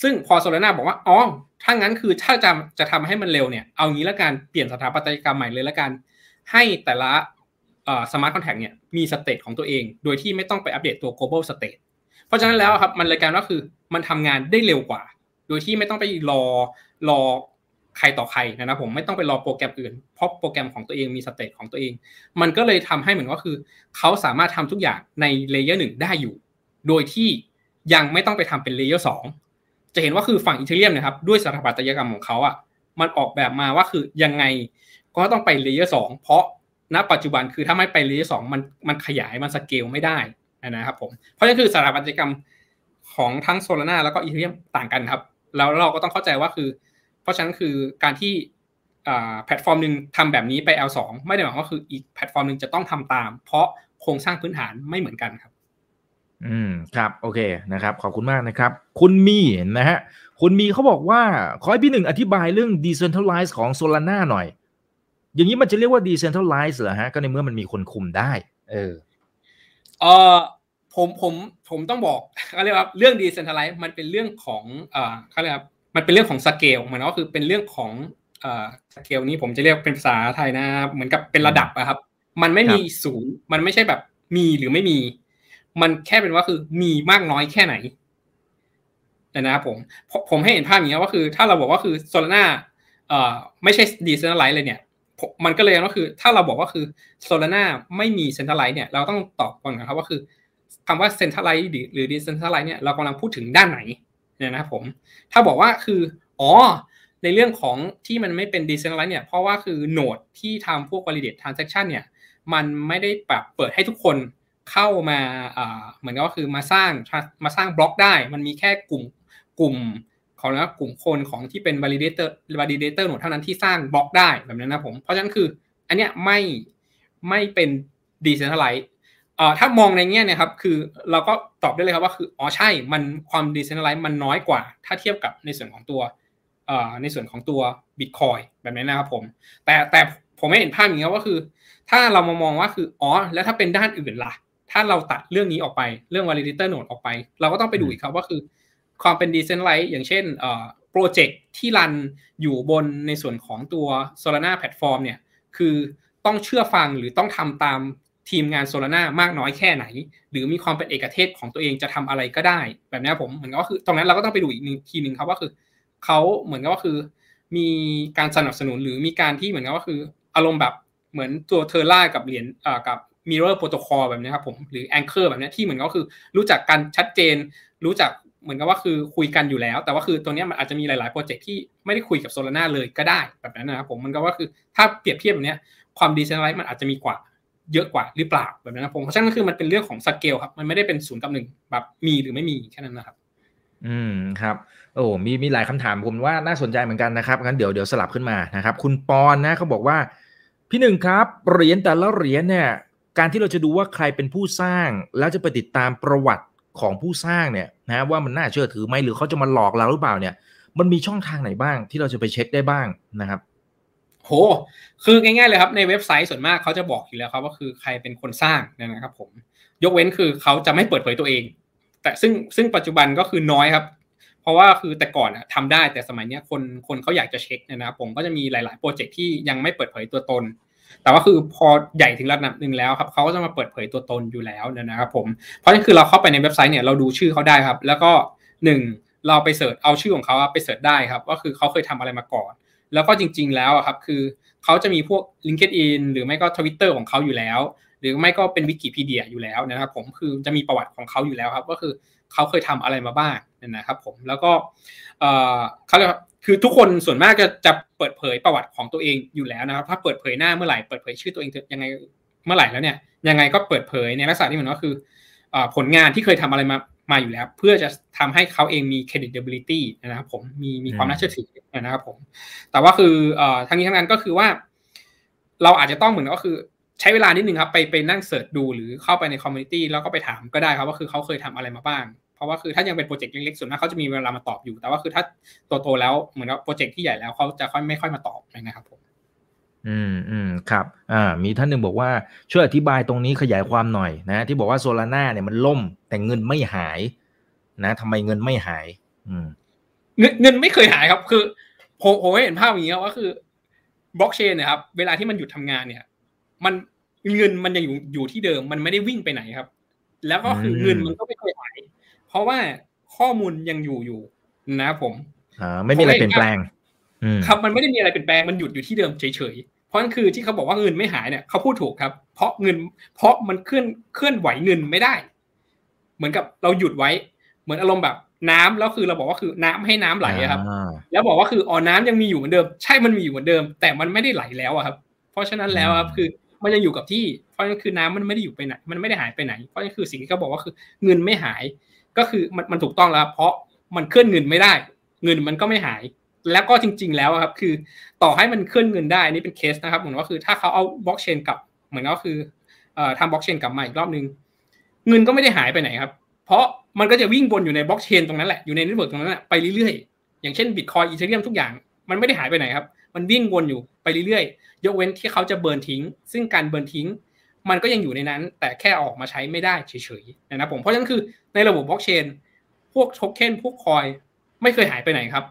ซึ่งพอ Solana บอกว่าอ๋อถ้างั้นคือถ้าจะจะทำให้มันเร็วเนี่ยเอางี้ละกันเปลี่ยนสถาปัตยกรรมใหม่เลยละกัน ให้แต่ละ smart contract เนี่ยมี state ของตัวเอง โดยที่ไม่ต้องไปอัปเดตตัว global state เพราะฉะนั้นแล้วครับมันเลยการว่าคือมันทำงานได้เร็วกว่า โดยที่ไม่ต้องไปรอรอ ใครต่อใครนะครับผมไม่ต้องไปรอโปรแกรมอื่น เพราะโปรแกรมของตัวเองมี state ของตัวเอง มันก็เลยทำให้เหมือนก็คือ เขาสามารถทำทุกอย่างในlayer หนึ่งได้อยู่ โดยที่ยังไม่ต้องไปทำเป็น layer สองจะเห็นว่าคือฝั่ง Ethereum นะครับด้วยสถาปัตยกรรมของเขาอะมันออกแบบมาว่าคือยังไงก็ต้องไป layer สองเพราะณปัจจุบันคือถ้าไม่ไป layer สองมันมันขยายมันสเกลไม่ได้นะครับผมเพราะนั้นคือสถาปัตยกรรมของทั้ง Solana แล้วก็ Ethereum ต่างกันครับ แล้วเราก็ต้องเข้าใจว่าคือ เพราะฉะนั้นคือการที่แพลตฟอร์มหนึ่งทำแบบนี้ไป L2 ไม่ได้หมายว่าคืออีกแพลตฟอร์มหนึ่งจะต้องทำตาม เพราะโครงสร้างพื้นฐานไม่เหมือนกันครับ อืมครับโอเคนะครับ ขอบคุณมากนะครับ คุณมีนะฮะคุณมีเขาบอกว่า ขอให้พี่หนึ่งอธิบายเรื่อง decentralize ของ Solana หน่อย อย่างนี้มันจะเรียกว่า decentralize เหรอฮะ ก็ในเมื่อมันมีคนคุมได้ เออเออผมผมผมต้องบอกเขาเรียกว่าเรื่อง decentralize มันเป็นเรื่องของเอ่อเขาเรียกว่า มันเป็นเรื่องของสเกลมันก็คือเป็นเรื่องของเอ่อสเกลนี้ผมจะเรียกเป็นภาษาไทยนะเหมือนกับเป็นระดับอะครับ มันไม่มีศูนย์มันไม่ใช่แบบมีหรือไม่มี มันแค่เป็นว่าคือมีมากน้อยแค่ไหนนะครับผมผมให้เห็นภาพอย่างนี้ว่าคือ ถ้าเราบอกว่าคือ Solana เอ่อไม่ใช่ decentralized เลยเนี่ยมันก็เลยก็คือ ถ้าเราบอกว่าคือ Solana ไม่มี centralized เนี่ยเราต้องตอบก่อนนะครับว่าคือคำว่า centralized หรือ decentralized เนี่ยเรากำลังพูดถึงด้านไหน เนี่ยนะครับผม ถ้าบอกว่าคืออ๋อในเรื่องของที่มันไม่เป็นดีเซนทรัลไลท์เนี่ยเพราะว่าคือโหนดที่ทำพวก validate transaction เนี่ยมันไม่ได้แบบเปิดให้ทุกคนเข้ามาเหมือนกับว่าคือมาสร้างมาสร้างบล็อกได้ มันมีแค่กลุ่มกลุ่มของนะกลุ่มคนของที่เป็น validator validator หนดเท่านั้นที่สร้างบล็อกได้แบบนั้นนะผม เพราะฉะนั้นคือ อันเนี้ยไม่ไม่เป็น decentralized ถ้ามองในแง่เนี่ยครับคือเราก็ตอบได้เลยครับว่าคืออ๋อใช่มันความ decentralized มันน้อยกว่า ถ้าเทียบกับในส่วนของตัวในส่วนของตัว Bitcoin แบบนี้นะครับผมแต่แต่ผมให้เห็นภาพอย่างนี้ว่าคือ ถ้าเรามามองว่าคืออ๋อแล้วถ้าเป็นด้านอื่นล่ะ ถ้าเราตัดเรื่องนี้ออกไปเรื่อง validator node ออกไป เราก็ต้องไปดูอีกครับว่าคือ ความเป็น decentralized อย่างเช่น project ที่ run อยู่บนในส่วนของตัว Solana platform เนี่ยคือต้องเชื่อฟังหรือต้องทำตาม ทีมงาน Solana มากน้อยแค่ไหน หรือมีความเป็นเอกเทศของตัวเองจะทำอะไรก็ได้ แบบนี้ผมเหมือนก็คือตรงนั้นเราก็ต้องไปดูอีกทีหนึ่งครับว่าคือเขาเหมือนกับว่าคือ มีการสนับสนุนหรือมีการที่เหมือนกับว่าคือ อารมณ์แบบเหมือนตัวเทอร่ากับเหรียญกับ Mirror Protocol แบบนี้ครับผมหรือ Anchor แบบนี้ที่เหมือนก็คือ รู้จักกันชัดเจน รู้จักเหมือนกับว่าคือคุยกันอยู่แล้ว แต่ว่าคือตัวนี้มันอาจจะมีหลาย ๆ โปรเจกต์ที่ไม่ได้คุยกับโซลาร่าเลยก็ได้แบบนั้นนะครับผมมันก็ว่าคือถ้าเปรียบเทียบแบบนี้ความดีเซนไลท์มันอาจจะมีกว่า เยอะกว่าหรือเปล่าแบบนั้นนะผมเพราะฉะนั้นคือมันเป็นเรื่องของสเกลครับ มันไม่ได้เป็นศูนย์กับหนึ่งแบบมีหรือไม่มีแค่นั้นนะครับ อืมครับ โอ้มีมีหลายคำถามผมว่าน่าสนใจเหมือนกันนะครับงั้นเดี๋ยวเดี๋ยวสลับขึ้นมานะครับ คุณปอนนะเขาบอกว่า พี่หนึ่งครับเหรียญแต่ละเหรียญเนี่ย การที่เราจะดูว่าใครเป็นผู้สร้าง แล้วจะไปติดตามประวัติของผู้สร้างเนี่ยนะว่ามันน่าเชื่อถือไหมหรือเขาจะมาหลอกเราหรือเปล่าเนี่ย มันมีช่องทางไหนบ้างที่เราจะไปเช็คได้บ้างนะครับ โห คือง่ายๆเลยครับในเว็บไซต์ส่วนมากเขาจะบอกอยู่แล้วครับว่าคือใครเป็นคนสร้างนะครับผม ยกเว้นคือเขาจะไม่เปิดเผยตัวเอง แต่ซึ่งซึ่งปัจจุบันก็คือน้อยครับ เพราะว่าคือแต่ก่อนอะทำได้แต่สมัยนี้คนคนเขาอยากจะเช็คนะครับผมก็จะมีหลาย ๆ โปรเจกต์ที่ยังไม่เปิดเผยตัวตน แต่ว่าคือพอใหญ่ถึงระดับหนึ่งแล้วครับเขาก็จะมาเปิดเผยตัวตนอยู่แล้วนะครับผม เพราะฉะนั้นคือเราเข้าไปในเว็บไซต์เนี่ยเราดูชื่อเขาได้ครับ แล้วก็หนึ่งเราไปเสิร์ชเอาชื่อของเขาไปเสิร์ชได้ครับว่าคือเขาเคยทำอะไรมาก่อน แล้วก็จริง ๆ แล้วครับคือเขาจะมีพวก LinkedIn หรือไม่ก็ทวิตเตอร์ของเขาอยู่แล้ว หรือไม่ก็เป็นวิกิพีเดียอยู่แล้วนะครับผมคือจะมีประวัติของเขาอยู่แล้วครับ ก็คือเขาเคยทำอะไรมาบ้างนะครับผมแล้วก็เขาเรียกคือทุกคนส่วนมากจะจะเปิดเผยประวัติของตัวเองอยู่แล้วนะครับ ถ้าเปิดเผยหน้าเมื่อไหร่เปิดเผยชื่อตัวเองยังไงเมื่อไหร่แล้วเนี่ยยังไงก็เปิดเผยในลักษณะที่เหมือนก็คือผลงานที่เคยทำอะไรมา มาอยู่แล้ว เพื่อจะทำให้เขาเองมี credibility นะครับผมมีมีความน่าเชื่อถือนะครับผมแต่ว่าคือทั้งนี้ทั้งนั้นก็คือว่า เราอาจจะต้องเหมือนก็คือใช้เวลานิดนึงครับ ไปไปนั่ง search ดูหรือเข้าไปใน community แล้วก็ไปถามก็ได้ครับว่าคือเขาเคยทำอะไรมาบ้างเพราะว่าคือถ้ายังเป็น project เล็กๆส่วนมากเขาจะมีเวลามาตอบอยู่ แต่ว่าคือถ้าโตๆแล้วเหมือนกับ project ที่ใหญ่แล้วเขาจะค่อยไม่ค่อยมาตอบนะครับผม อืมอืมครับอ่ามีท่านหนึ่งบอกว่าช่วยอธิบายตรงนี้ขยายความหน่อยนะ ที่บอกว่าโซลาร่าเนี่ยมันล่ม แต่เงินไม่หาย นะทำไมเงินไม่หาย อืม เงินเงินไม่เคยหายครับ คือผมผมเห็นภาพอย่างนี้ครับว่าคือบล็อกเชนเนี่ยครับ เวลาที่มันหยุดทำงานเนี่ย มันเงินมันยังอยู่อยู่ที่เดิม มันไม่ได้วิ่งไปไหนครับ แล้วก็คือเงินมันก็ไม่เคยหาย เพราะว่าข้อมูลยังอยู่อยู่นะครับผมอ่าไม่มีอะไรเปลี่ยนแปลง ครับมันไม่ได้มีอะไรเปลี่ยนแปลงมันหยุดอยู่ที่เดิมเฉยๆเพราะนั่นคือที่เขาบอกว่าเงินไม่หายเนี่ยเขาพูดถูกครับ เพราะเงิน เพราะมันเคลื่อนเคลื่อนไหวเงินไม่ได้ เหมือนกับเราหยุดไว้ เหมือนอารมณ์แบบน้ำแล้วคือเราบอกว่าคือน้ำให้น้ำไหลครับ แล้วบอกว่าคืออ๋อน้ำยังมีอยู่เหมือนเดิม ใช่มันมีอยู่เหมือนเดิม แต่มันไม่ได้ไหลแล้วครับ เพราะฉะนั้นแล้วครับคือมันยังอยู่กับที่ เพราะนั่นคือน้ำมันไม่ได้อยู่ไปไหน มันไม่ได้หายไปไหน เพราะนั่นคือสิ่งที่เขาบอกว่าคือเงินไม่หาย ก็คือมันมันถูกต้องแล้ว เพราะมันเคลื่อนเงินไม่ได้ เงินมันก็ไม่หาย แล้วก็จริง ๆ แล้วครับคือต่อให้มันเคลื่อนเงินได้นี่เป็นเคสนะครับเหมือนว่าคือถ้าเขาเอาบล็อกเชนกลับเหมือนก็คือทำบล็อกเชนกลับมาอีกรอบนึงเงินก็ไม่ได้หายไปไหนครับ เพราะมันก็จะวิ่งบนอยู่ในบล็อกเชนตรงนั้นแหละอยู่ใน network ตรงนั้นแหละไปเรื่อยๆ อย่างเช่น Bitcoin Ethereum ทุกอย่างมันไม่ได้หายไปไหนครับ มันวิ่งวนอยู่ไปเรื่อยๆ ยกเว้นที่เขาจะ burn ทิ้ง ซึ่งการ burn ทิ้ง มันก็ยังอยู่ในนั้น แต่แค่ออกมาใช้ไม่ได้เฉยๆนะครับผมเพราะฉะนั้นคือในระบบบล็อกเชนพวกโทเค็นพวกคอยไม่เคยหายไปไหนครับ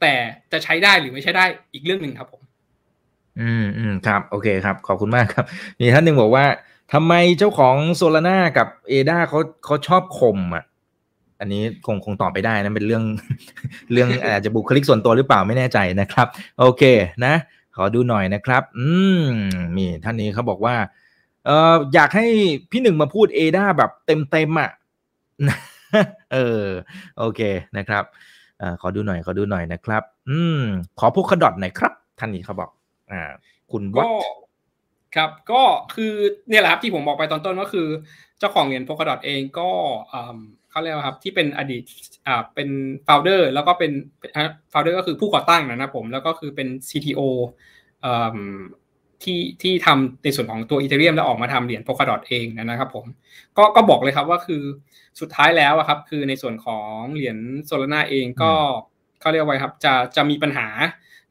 แต่จะใช้ได้หรือไม่ใช้ได้อีกเรื่องหนึ่งครับผม อืมอืมครับ โอเคครับ ขอบคุณมากครับ มีท่านหนึ่งบอกว่าทำไมเจ้าของโซลาร่ากับเอดาเขาเขาชอบคมอะ อันนี้คงคงตอบไปได้นะเป็นเรื่องเรื่องอาจจะบุคลิกส่วนตัวหรือเปล่าไม่แน่ใจนะครับ โอเคนะ ขอดูหน่อยนะครับ อืมมีท่านนี้เขาบอกว่าเอออยากให้พี่หนึ่งมาพูดเอดาแบบเต็มเต็มอะเออ โอเคนะครับ อขอดูหน่อยขอดูหน่อยนะครับ อืม ขอพวกขดอดหน่อยครับ ท่านนี้เขาบอก อ่า คุณวัดครับก็คือเนี่ยแหละครับที่ผมบอกไปตอนต้นก็คือ เจ้าของเหรียญโพกดอทเองก็อืมเขาเรียกว่าครับที่เป็นอดีตอ่าเป็นโฟลเดอร์แล้วก็เป็นโฟลเดอร์ก็คือผู้ก่อตั้งนะครับผมแล้วก็คือเป็น CTO อืม ที่ที่ทำในส่วนของตัวอีเทเรียมแล้วออกมาทำเหรียญโพกดอทเองนะครับผมก็ก็บอกเลยครับว่าคือสุดท้ายแล้วอะครับคือในส่วนของเหรียญโซลาร่าเองก็เขาเรียกว่าไงครับจะจะมีปัญหา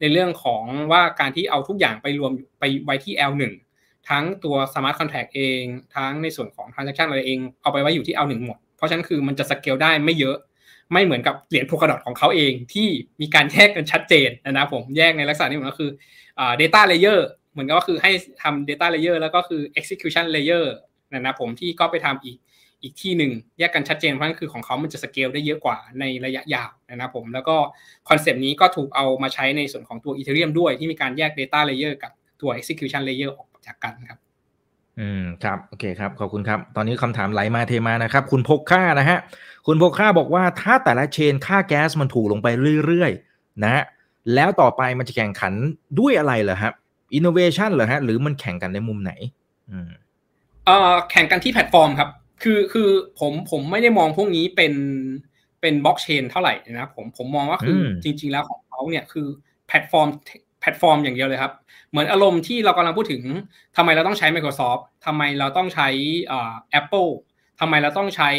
ในเรื่องของว่าการที่เอาทุกอย่างไปรวมไปไว้ที่ L1 ทั้งตัว smart contract เอง ทั้งในส่วนของ transaction อะไรเองเอาไปไว้อยู่ที่ L1 หมด เพราะฉะนั้นคือมันจะสเกลได้ไม่เยอะไม่เหมือนกับเหรียญโพกดอทของเขาเองที่มีการแยกกันชัดเจนนะครับผมแยกในลักษณะนี้มันก็คืออ่า data layer เหมือนก็คือให้ทำ data layer แล้วก็คือ execution layer นะครับผมที่ก็ไปทำอีกอีกที่หนึ่งแยกกันชัดเจนเพราะนั้นคือของเขามันจะสเกลได้เยอะกว่าในระยะยาวนะครับผมแล้วก็คอนเซปต์นี้ก็ถูกเอามาใช้ในส่วนของตัว Ethereum ด้วยที่มีการแยก data layer กับตัว execution layer ออกจากกันครับ อืมครับโอเคครับ ขอบคุณครับ ตอนนี้คำถามไหลมาเทมานะครับ คุณพกค่านะฮะ คุณพกค่าบอกว่าถ้าแต่ละ chain ค่าแก๊สมันถูกลงไปเรื่อยๆ นะฮะแล้วต่อไปมันจะแข่งขันด้วยอะไรเหรอครับ อินโนเวชันเหรอฮะ หรือมันแข่งกันในมุมไหนอืมเอ่อแข่งกันที่แพลตฟอร์มครับ คือคือผมผมไม่ได้มองพวกนี้เป็นเป็นบล็อกเชนเท่าไหร่นะครับผมผมมองว่าคืออมจริง ๆ แล้วของเขาเนี่ยคือ platform platform อย่างเดียวเลยครับ เหมือนอารมณ์ที่เรากำลังพูดถึงทำไมเราต้องใช้ Microsoft ทำไมเราต้องใช้อ่า Apple ทำไมเราต้องใช้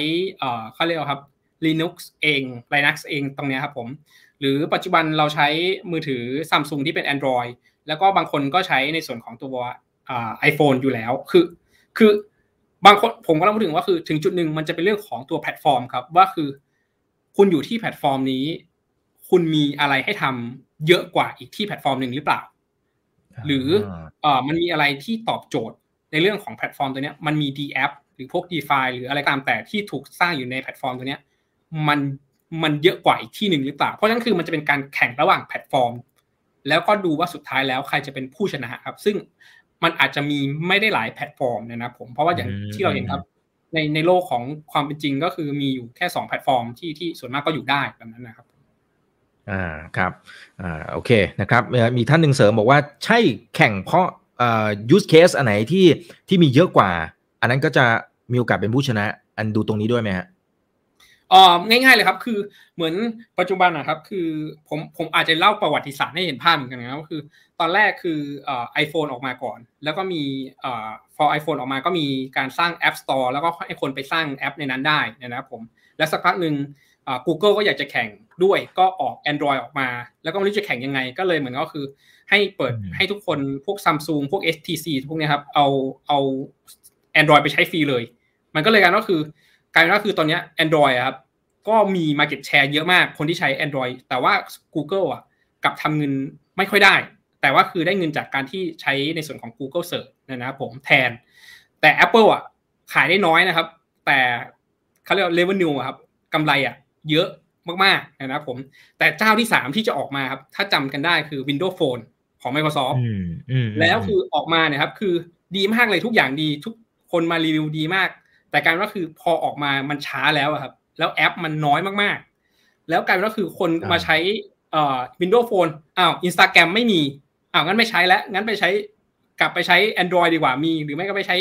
อ่าเขาเรียกว่าครับ Linux เอง Linux เองตรงเนี้ยครับผม หรือปัจจุบันเราใช้มือถือ Samsung ที่เป็น Android แล้วก็บางคนก็ใช้ในส่วนของตัวอ่า iPhone อยู่แล้ว คือ คือบางคนผมก็ต้องพูดถึงว่าคือถึงจุดหนึ่งมันจะเป็นเรื่องของตัวแพลตฟอร์มครับ ว่าคือ คุณอยู่ที่แพลตฟอร์มนี้ คุณมีอะไรให้ทำเยอะกว่าอีกที่แพลตฟอร์มหนึ่งหรือเปล่า หรือเอ่อมันมีอะไรที่ตอบโจทย์ในเรื่องของแพลตฟอร์มตัวเนี้ยมันมี DApp หรือพวก DeFi หรืออะไรตามแต่ที่ถูกสร้างอยู่ในแพลตฟอร์มตัวเนี้ยมันมันเยอะกว่าอีกที่หนึ่งหรือเปล่า เพราะฉะนั้นคือมันจะเป็นการแข่งระหว่างแพลตฟอร์ม แล้วก็ดูว่าสุดท้ายแล้วใครจะเป็นผู้ชนะครับ ซึ่งมันอาจจะมีไม่ได้หลายแพลตฟอร์มนะครับผมเพราะว่าอย่างอืมที่เราเห็นครับในในโลกของความเป็นจริงก็คือมีอยู่แค่สองแพลตฟอร์มที่ที่ส่วนมากก็อยู่ได้แบบนั้นนะครับอ่าครับอ่าโอเคนะครับเอ่อมีท่านหนึ่งเสริมบอกว่าใช่แข่งเพราะเอ่อ use case อันไหนที่ที่มีเยอะกว่า อันนั้นก็จะมีโอกาสเป็นผู้ชนะ อันดูตรงนี้ด้วยไหมฮะเออง่ายๆเลยครับ คือเหมือนปัจจุบันนะครับ คือผมผมอาจจะเล่าประวัติศาสตร์ให้เห็นภาพเหมือนกันนะครับก็คือ ตอนแรกคือเอ่อไอโฟนออกมาก่อน แล้วก็มีเอ่อ พอไอโฟนออกมาก็มีการสร้าง App Store แล้วก็ให้คนไปสร้างแอปในนั้นได้นะครับผม แล้วสักพักหนึ่งอ่า Google ก็อยากจะแข่งด้วยก็ออก Android ออกมา แล้วก็ไม่รู้จะแข่งยังไง ก็เลยเหมือนก็คือ ให้เปิดอืมให้ทุกคนพวก Samsung พวก HTC พวกเนี้ยครับเอาเอา Android ไปใช้ฟรีเลย มันก็เลยกลายเป็นว่าคือ กลายเป็นว่าคือตอนเนี้ย Android อะครับก็มี Market Share เยอะมากคนที่ใช้ Android แต่ว่า Google อะกลับทำเงินไม่ค่อยได้ แต่ว่าคือได้เงินจากการที่ใช้ในส่วนของ Google Search นะครับผมแทน แต่ Apple อะขายได้น้อยนะครับ แต่เขาเรียกว่า revenue อะครับกำไรอะเยอะมากๆนะครับผม แต่เจ้าที่ 3 ที่จะออกมาครับ ถ้าจำกันได้คือ Windows Phone ของ Microsoft อืมอืมแล้วคือออกมาเนี่ยครับ คือดีมากเลยทุกอย่างดีทุกคนมารีวิวดีมาก แต่การว่าคือพอออกมามันช้าแล้วอะครับ แล้วแอปมันน้อยมากๆ แล้วกลายเป็นว่าคือคนมาใช้เอ่อ Windows Phone อ้าว Instagram ไม่มีอ้าวงั้นไม่ใช้แล้วงั้นไปใช้กลับไปใช้ Android ดีกว่ามี หรือไม่ก็ไปใช้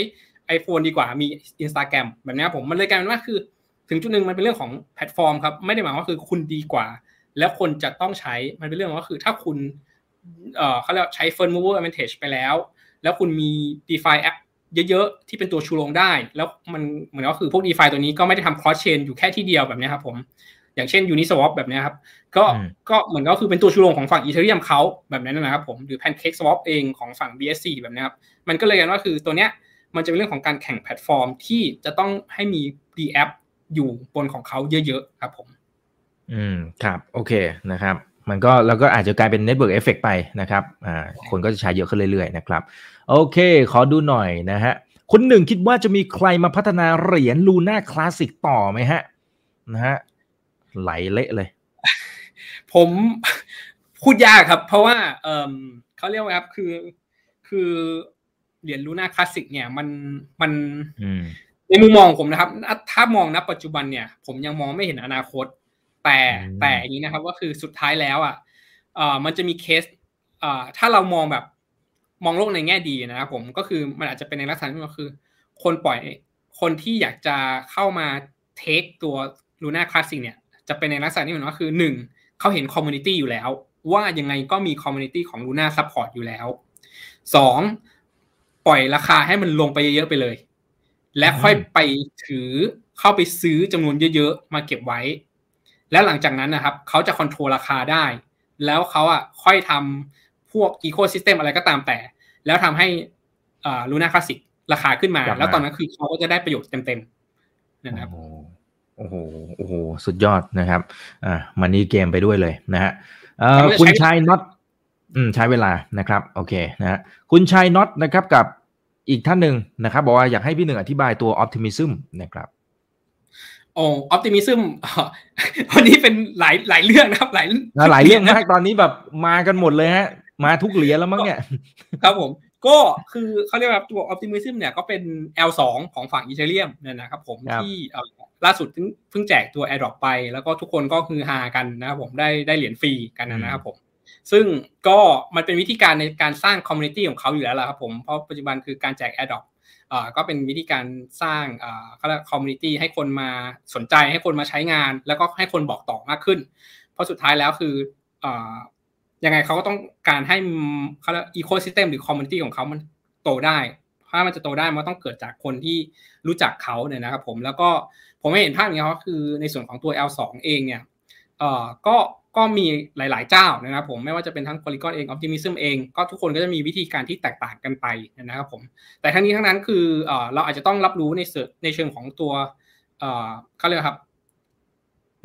iPhone ดีกว่ามี Instagram แบบเนี้ยผมมันเลยกลายเป็นว่าคือถึงจุดหนึ่งมันเป็นเรื่องของแพลตฟอร์มครับไม่ได้หมายว่าคือคุณดีกว่า แล้วคนจะต้องใช้มันเป็นเรื่องว่าคือถ้าคุณเอ่อเขาเรียกว่าใช้ first mover advantage ไปแล้ว แล้วคุณมี DeFi app เยอะๆ ที่เป็นตัวชูโรงได้ แล้วมันเหมือนก็คือพวก d e f าตัวนี้ก็ไม่ได้ทำ cross chain อยู่แค่ที่เดียวแบบนี้ครับผม อย่างเช่น Uniswap แบบนี้ครับ ก็ก็เหมือนก็คือเป็นตัวชูโรงของฝั่ง Ethereum เขาแบบนั้นนะครับผม หรือ Pancake Swap เองของฝั่ง BSC แบบนี้ครับ มันก็เลยกันว่าคือตัวเนี้ยมันจะเป็นเรื่องของการแข่งแพลตฟอร์มที่จะต้องให้มี DApp อยู่บนของเขาเยอะๆ ครับผม อืม ครับ โอเค นะครับ มันก็แล้วก็อาจจะกลายเป็น Network Effect ไปนะครับอ่าคนก็จะใช้เยอะขึ้นเรื่อยๆนะครับ โอเค ขอดูหน่อยนะฮะคุณหนึ่งคิดว่าจะมีใครมาพัฒนาเหรียญ Luna Classic ต่อไหมฮะนะฮะไหลเละเลย ผมพูดยากครับ เพราะว่าเออเขาเรียกว่าครับคือคือเหรียญ Luna Classic เนี่ยมันมันในมุมมองผมนะครับ ถ้ามองณปัจจุบันเนี่ย ผมยังมองไม่เห็นอนาคต แต่แต่อย่างนี้นะครับ ก็คือสุดท้ายแล้วอะเอ่อมันจะมีเคสเอ่อถ้าเรามองแบบมองโลกในแง่ดีนะครับผมก็คือมันอาจจะเป็นในลักษณะที่ก็คือ คนปล่อยคนที่อยากจะเข้ามา take ตัว Luna Classic เนี่ยจะเป็นในลักษณะที่เหมือนว่าคือหนึ่งเขาเห็น community อยู่แล้ว ว่ายังไงก็มี community ของ Luna support อยู่แล้วสองปล่อยราคาให้มันลงไปเยอะๆไปเลย และค่อยไปถือเข้าไปซื้อจำนวนเยอะๆ มาเก็บไว้ แล้วหลังจากนั้นนะครับเขาจะ control ราคาได้ แล้วเขาอะค่อยทำพวก ecosystem อะไรก็ตามแต่ แล้วทำให้ Luna Classic ราคาขึ้นมา แล้วตอนนั้นคือเขาก็จะได้ประโยชน์เต็มๆนะครับโอ้โหโอ้โหสุดยอดนะครับ อ่ามันนี่เกมไปด้วยเลยนะฮะคุณชายน็อตอืมใช้เวลานะครับ โอเคนะฮะคุณชายน็อตนะครับกับอีกท่านหนึ่งนะครับ บอกว่าอยากให้พี่หนึ่งอธิบายตัว Optimism นะครับ โอ้ Optimism วันนี้เป็นหลายหลายเรื่องนะครับ หลายหลายเรื่องมากตอนนี้แบบมากันหมดเลยฮะ มาทุกเหรียญแล้วมั้งเนี่ย ครับผม ก็คือเขาเรียกว่าตัว Optimism เนี่ยก็เป็น L2 ของฝั่ง Ethereum เนี่ยนะครับผมที่ล่าสุดเพิ่งแจกตัว AirDrop ไป แล้วก็ทุกคนก็คือเฮกันนะครับผมได้ได้เหรียญฟรีกันนะครับผม ซึ่งก็มันเป็นวิธีการในการสร้าง community ของเขาอยู่แล้วล่ะครับผมเพราะปัจจุบันคือการแจก AirDrop อ่า ก็เป็นวิธีการสร้างเขาเรียก community ให้คนมาสนใจให้คนมาใช้งาน แล้วก็ให้คนบอกต่อมากขึ้น เพราะสุดท้ายแล้วคืออยังไงเขาก็ต้องการให้เขาเรียก ecosystem หรือ community ของเขามันโตได้ถ้ามันจะโตได้มันต้องเกิดจากคนที่รู้จักเขาเนี่ยนะครับผมแล้วก็ผมให้เห็นภาพอย่างนี้ก็คือในส่วนของตัว L2 เองเนี่ยก็ ก็มีหลาย ๆ เจ้านะครับผมไม่ว่าจะเป็นทั้ง Polygon เอง Optimism เองก็ทุกคนก็จะมีวิธีการที่แตกต่างกันไปนะครับผมแต่ทั้งนี้ทั้งนั้นคือเราอาจจะต้องรับรู้ในเในเชิงของตัวเขาเรียกครับ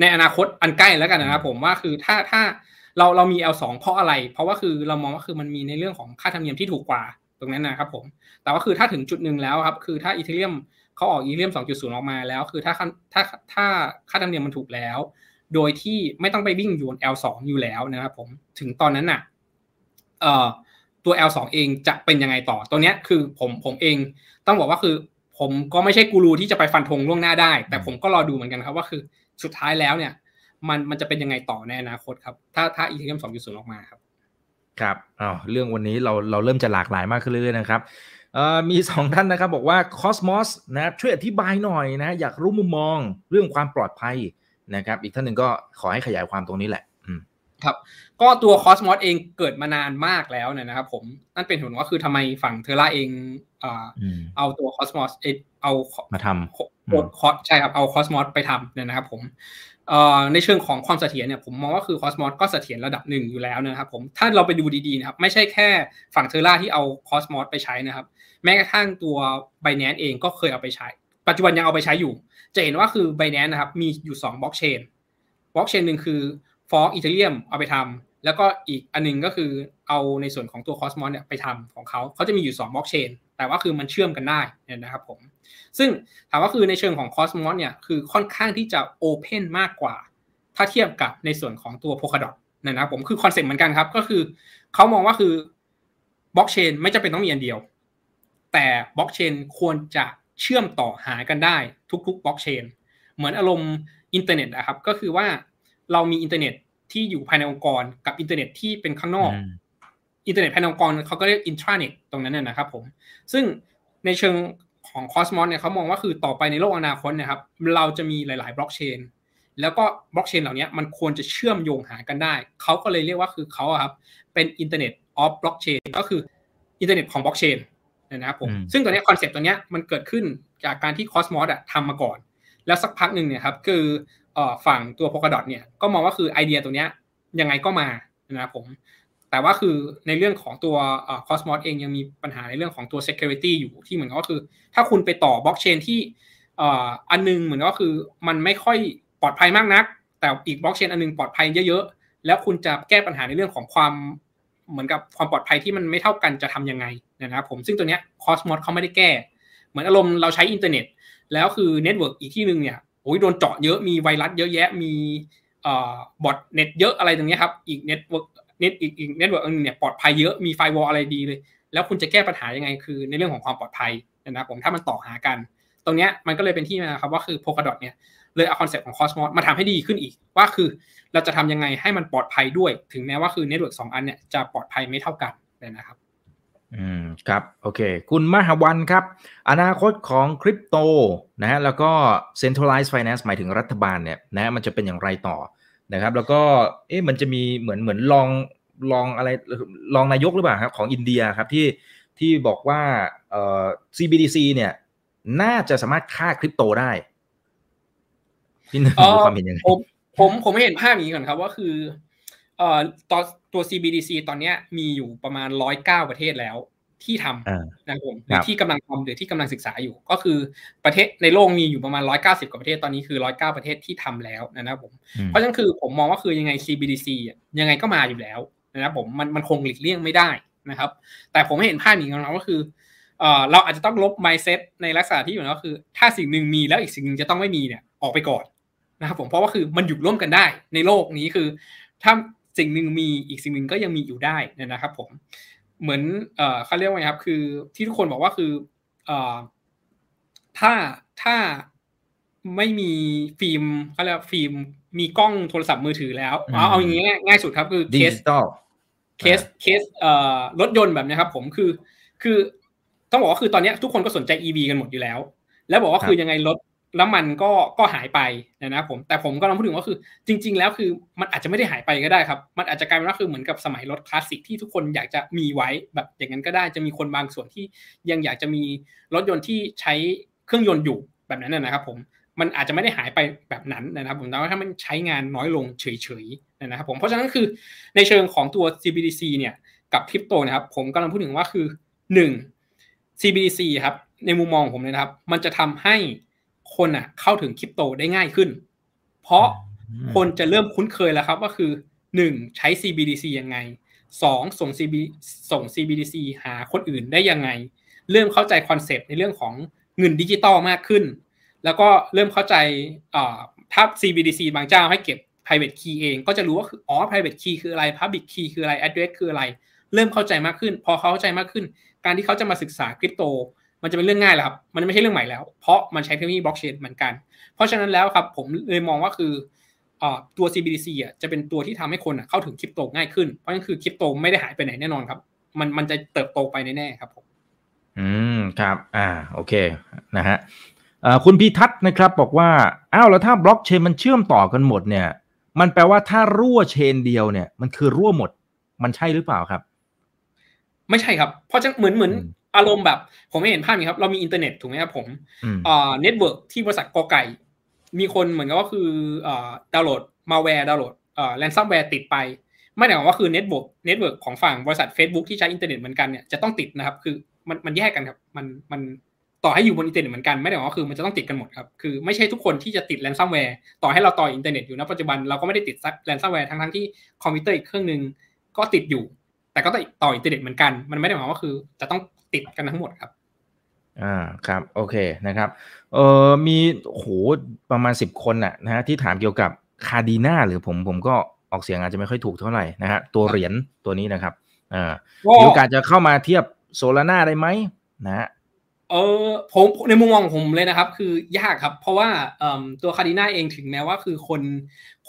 ในอนาคตอันใกล้แล้วกันนะครับผมว่าคือถ้าถ้าเราเรามี L2 เพราะอะไร เพราะว่าคือเรามองว่าคือมันมีในเรื่องของค่าธรรมเนียมที่ถูกกว่าตรงนั้นนะครับผมแต่ว่าคือถ้าถึงจุดหนึ่งแล้วครับคือถ้าอีเทเรียมเขาออกอีเทเรียม2.0 ออกมาแล้ว คือถ้าถ้าถ้าค่าธรรมเนียมมันถูกแล้ว โดยที่ไม่ต้องไปวิ่งอยู่บน L2 อยู่แล้วนะครับผมถึงตอนนั้นน่ะตัว L2 เองจะเป็นยังไงต่อตัวเนี้ยคือผมผมเองต้องบอกว่าคือ ผมก็ไม่ใช่กูรูที่จะไปฟันธงล่วงหน้าได้ แต่ผมก็รอดูเหมือนกันครับว่าคือสุดท้ายแล้วเนี่ยมันมันจะเป็นยังไงต่อในอนาคตครับ ถ้าถ้าอีเทเรียมสองจุดศูนย์ออกมาครับ ครับอ้าวเรื่องวันนี้เราเราเริ่มจะหลากหลายมากขึ้นเรื่อยๆนะครับมีสองท่านนะครับบอกว่าคอสมอสนะช่วยอธิบายหน่อยนะ อยากรู้มุมมองเรื่องความปลอดภัย นะครับ อีกท่านหนึ่งก็ขอให้ขยายความตรงนี้แหละครับก็ตัวคอสมอสเองเกิดมานานมากแล้วเนี่ยนะครับผมนั่นเป็นเหตุผลว่าคือทำไมฝั่ง Terra เองเอาตัวคอสมอสเอามาทำคอใช่ครับเอาคอสมอสไปทำเนี่ยนะครับผมในเชิงของความเสถียรเนี่ยผมมองว่าคือคอสมอสก็เสถียรระดับหนึ่งอยู่แล้วนะครับผมถ้าเราไปดูดีๆนะครับไม่ใช่แค่ฝั่ง Terra ที่เอาคอสมอสไปใช้นะครับ แม้กระทั่งตัว Binance เองก็เคยเอาไปใช้ ปัจจุบันยังเอาไปใช้อยู่ จะเห็นว่าคือ Binance นะครับมีอยู่2บล็อกเชนบล็อกเชนหนึ่งคือ fork Ethereum เอาไปทำแล้วก็อีกอันนึงก็คือเอาในส่วนของตัว Cosmos เนี่ยไปทำของเขาเขาจะมีอยู่2บล็อกเชนแต่ว่าคือมันเชื่อมกันได้นะครับผมซึ่งถามว่าคือในเชิงของ Cosmos เนี่ยคือค่อนข้างที่จะ open มากกว่า ถ้าเทียบกับในส่วนของตัว Polkadot นะครับผมคือ concept เหมือนกันครับก็คือเขามองว่าคือบล็อกเชนไม่จำเป็นต้องมีอันเดียว แต่บล็อกเชนควรจะ เชื่อมต่อหากันได้ทุกๆบล็อกเชนเหมือนอารมณ์อินเทอร์เน็ตนะครับ ก็คือว่าเรามีอินเทอร์เน็ตที่อยู่ภายในองค์กรกับอินเทอร์เน็ตที่เป็นข้างนอก อินเทอร์เน็ตภายในองค์กรเขาก็เรียกอินทราเน็ตตรงนั้นนะครับผม ซึ่งในเชิงของคอสมอสเนี่ยเขามองว่าคือต่อไปในโลกอนาคตนะครับ เราจะมีหลาย ๆ บล็อกเชน แล้วก็บล็อกเชนเหล่านี้มันควรจะเชื่อมโยงหากันได้ เขาก็เลยเรียกว่าคือเขาครับเป็น internet of blockchain ก็คืออินเทอร์เน็ตของบล็อกเชน นะครับผมซึ่งตัวนี้ concept ตัวนี้มันเกิดขึ้นจากการที่ Cosmos อะทำมาก่อน แล้วสักพักหนึ่งเนี่ยครับคือฝั่งตัว Polkadot เนี่ยก็มองว่าคือไอเดียตัวนี้ยังไงก็มานะครับผมแต่ว่าคือในเรื่องของตัว Cosmos เองยังมีปัญหาในเรื่องของตัว security อยู่ที่เหมือนก็คือ ถ้าคุณไปต่อบล็อกเชนที่อันนึงเหมือนก็คือมันไม่ค่อยปลอดภัยมากนัก แต่อีกบล็อกเชนอันนึงปลอดภัยเยอะๆ แล้วคุณจะแก้ปัญหาในเรื่องของความเหมือนกับความปลอดภัยที่มันไม่เท่ากันจะทำยังไง นะครับผมซึ่งตัวเนี้ย Cosmos เขาไม่ได้แก้ เหมือนอารมณ์เราใช้อินเทอร์เน็ต แล้วคือ network อีกที่หนึ่งเนี่ยโอ้ยโดนเจาะเยอะมีไวรัสเยอะแยะมี botnet เยอะอะไรตรงนี้ครับอีก network เน็ตอีกอีก network นึงเนี่ยปลอดภัยเยอะมี firewall อะไรดีเลย แล้วคุณจะแก้ปัญหายังไงคือในเรื่องของความปลอดภัยนะครับผมถ้ามันต่อหากัน ตรงนี้มันก็เลยเป็นที่มาครับว่าคือ Polkadot เนี่ยเลยเอา concept ของ Cosmos มาทำให้ดีขึ้นอีก ว่าคือเราจะทำยังไงให้มันปลอดภัยด้วย ถึงแม้ว่าคือ network สองอันเนี่ยจะปลอดภัยไม่เท่ากันนะครับ อืมครับโอเค คุณมหาวันครับ อนาคตของคริปโตนะฮะแล้วก็ centralized finance หมายถึงรัฐบาลเนี่ยนะมันจะเป็นอย่างไรต่อนะครับแล้วก็เอ๊ะมันจะมีเหมือนเหมือนรองรองอะไรรองนายกหรือเปล่าครับของอินเดียครับที่ที่บอกว่าเอ่อ CBDC เนี่ยน่าจะสามารถฆ่าคริปโตได้พี่นึกความเห็นยังไงผมผมผมไม่เห็นภาพนี้ก่อนครับว่าคือ เอ่อตอนตัว CBDC ตอนนี้มีอยู่ประมาณร้อยเก้าประเทศแล้วที่ทำนะครับผมหรือที่กำลังทำหรือที่กำลังศึกษาอยู่ ก็คือประเทศในโลกมีอยู่ประมาณร้อยเก้าสิบกว่าประเทศตอนนี้คือร้อยเก้าประเทศที่ทำแล้วนะครับผมเพราะฉะนั้นคือผมมองว่าคือยังไง CBDC ยังไงก็มาอยู่แล้วนะครับผมมันมันคงหลีกเลี่ยงไม่ได้นะครับ แต่ผมไม่เห็นภาพนี้ของเราก็คือเออเราอาจจะต้องลบ mindset ในลักษณะที่อยู่ก็คือ ถ้าสิ่งหนึ่งมีแล้วอีกสิ่งหนึ่งจะต้องไม่มีเนี่ยออกไปก่อนนะครับผมเพราะว่าคือมันอยู่ร่วมกันได้ในโลกนี้คือถ้า สิ่งหนึ่งมีอีกสิ่งหนึ่งก็ยังมีอยู่ได้นะครับผมเหมือนเอ่อเขาเรียกว่าไงครับ คือที่ทุกคนบอกว่าคือเอ่อถ้าถ้าไม่มีฟิล์มเขาเรียกฟิล์มมีกล้องโทรศัพท์มือถือแล้วเอาเอาอย่างนี้ง่ายสุดครับคือ case case case เอ่อรถยนต์แบบนี้ครับ ผมคือคือต้องบอกว่าคือตอนนี้ทุกคนก็สนใจ EV กันหมดอยู่แล้ว แล้วบอกว่าคือยังไงรถ น้ำมันก็ก็หายไปนะครับผมแต่ผมก็ลองพูดถึงว่าคือ จริง ๆ แล้วคือมันอาจจะไม่ได้หายไปก็ได้ครับ มันอาจจะกลายเป็นว่าคือเหมือนกับสมัยรถคลาสสิกที่ทุกคนอยากจะมีไว้แบบอย่างนั้นก็ได้จะมีคนบางส่วนที่ยังอยากจะมีรถยนต์ที่ใช้เครื่องยนต์อยู่แบบนั้นนะครับผมมันอาจจะไม่ได้หายไปแบบนั้นนะครับผมแต่ว่าถ้ามันใช้งานน้อยลงเฉยๆนะครับผมเพราะฉะนั้นคือในเชิงของตัว CBDC เนี่ยกับคริปโตนะครับผมกำลังพูดถึงว่าคือ 1 CBDC ครับในมุมมองผมนะครับ มันจะทำให้ คนอะเข้าถึงคริปโตได้ง่ายขึ้น เพราะคนจะเริ่มคุ้นเคยแล้วครับว่าคือหนึ่งใช้ CBDC ยังไงสองส่ง CB ส่ง CBDC หาคนอื่นได้ยังไง เริ่มเข้าใจคอนเซปต์ในเรื่องของเงินดิจิตอลมากขึ้น แล้วก็เริ่มเข้าใจถ้า CBDC บางเจ้าให้เก็บ private key เอง ก็จะรู้ว่าคืออ๋อ private key คืออะไร public key คืออะไร address คืออะไร เริ่มเข้าใจมากขึ้น พอเขาเข้าใจมากขึ้น การที่เขาจะมาศึกษาคริปโต มันจะเป็นเรื่องง่ายแล้วครับ มันไม่ใช่เรื่องใหม่แล้ว เพราะมันใช้เทคโนโลยีบล็อกเชนเหมือนกัน เพราะฉะนั้นแล้วครับผมเลยมองว่าคือตัว CBDC อะจะเป็นตัวที่ทำให้คนเข้าถึงคริปโตง่ายขึ้น เพราะนั่นคือคริปโตไม่ได้หายไปไหนแน่นอนครับ มันมันจะเติบโตไปแน่ๆครับผม อืมครับ อ่า โอเค นะฮะคุณพีทัศน์นะครับบอกว่า อ้าว แล้วถ้าบล็อกเชนมันเชื่อมต่อกันหมดเนี่ย มันแปลว่าถ้ารั่ว chain เดียวเนี่ย มันคือรั่วหมด มันใช่หรือเปล่าครับ ไม่ใช่ครับ เพราะจะเหมือนเหมือน อารมณ์แบบ ผมไม่เห็นภาพนี้ครับ เรามีอินเทอร์เน็ตถูกไหมครับผมอ่า network ที่บริษัทก ไก่ มีคนเหมือนกับว่าคืออ่า download malware download อ่า ransomware ติดไป ไม่ได้หมายว่าคือ network network ของฝั่งบริษัท Facebook ที่ใช้อินเทอร์เน็ตเหมือนกันเนี่ยจะต้องติดนะครับ คือมันมันแยกกันครับ มันมันต่อให้อยู่บนอินเทอร์เน็ตเหมือนกันไม่ได้หมายว่าคือมันจะต้องติดกันหมดครับ คือไม่ใช่ทุกคนที่จะติด ransomwareต่อให้เราต่ออินเทอร์เน็ตอยู่ณปัจจุบันเราก็ไม่ได้ติด ransomware ทั้งทั้งที่คอมพิวเตอร์อีกเครื่องนึงก็ติดอยู่ แต่ก็ต่ออินเทอร์เน็ตเหมือนกัน มันไม่ได้หมายว่าคือจะต้อง ติดกันทั้งหมดครับ อ่าครับ โอเคนะครับ เออมีโหประมาณสิบคนน่ะนะฮะที่ถามเกี่ยวกับ Kadena หรือผมผมก็ออกเสียงอาจจะไม่ค่อยถูกเท่าไหร่นะฮะตัวเหรียญตัวนี้นะครับอ่ามีโอกาสจะเข้ามาเทียบ Solana ได้ไหมนะฮะเออผมในมุมมองผมเลยนะครับ คือยากครับ เพราะว่าตัว Kadena เองถึงแม้ว่าคือคน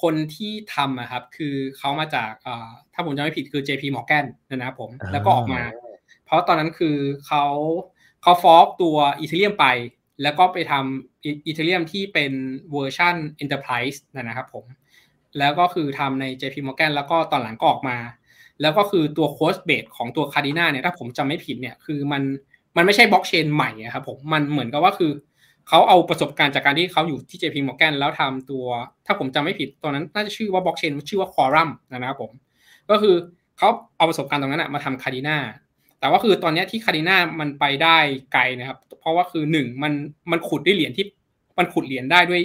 คนที่ทำอะครับ คือเขามาจากถ้าผมจำไม่ผิดคือ JP Morgan นะครับผมแล้วก็ออกมาเพ ราะตอนนั้นคือเขาเขา fork ตัว Ethereum ไป แล้วก็ไปทำอีเทเรียมที่เป็นเวอร์ชัน Enterprise นะครับผม แล้วก็คือทำใน JP Morgan แล้วก็ตอนหลังก็ออกมา แล้วก็คือตัว code base ของตัว Kadena เนี่ยถ้าผมจำไม่ผิดเนี่ยคือมันมันไม่ใช่บล็อกเชนใหม่ครับผมมันเหมือนกับว่าคือเขาเอาประสบการณ์จากการที่เขาอยู่ที่ JP Morgan แล้วทำตัว ถ้าผมจำไม่ผิดตอนนั้นน่าจะชื่อว่าบล็อกเชนชื่อว่า Quorum นะครับผม ก็คือเขาเอาประสบการณ์ตรงนั้นมาทำ Kadena แต่ว่าคือตอนนี้ที่ Kadena มันไปได้ไกลนะครับ เพราะว่าคือหนึ่งมันมันขุดด้วยเหรียญที่มันขุดเหรียญได้ด้วย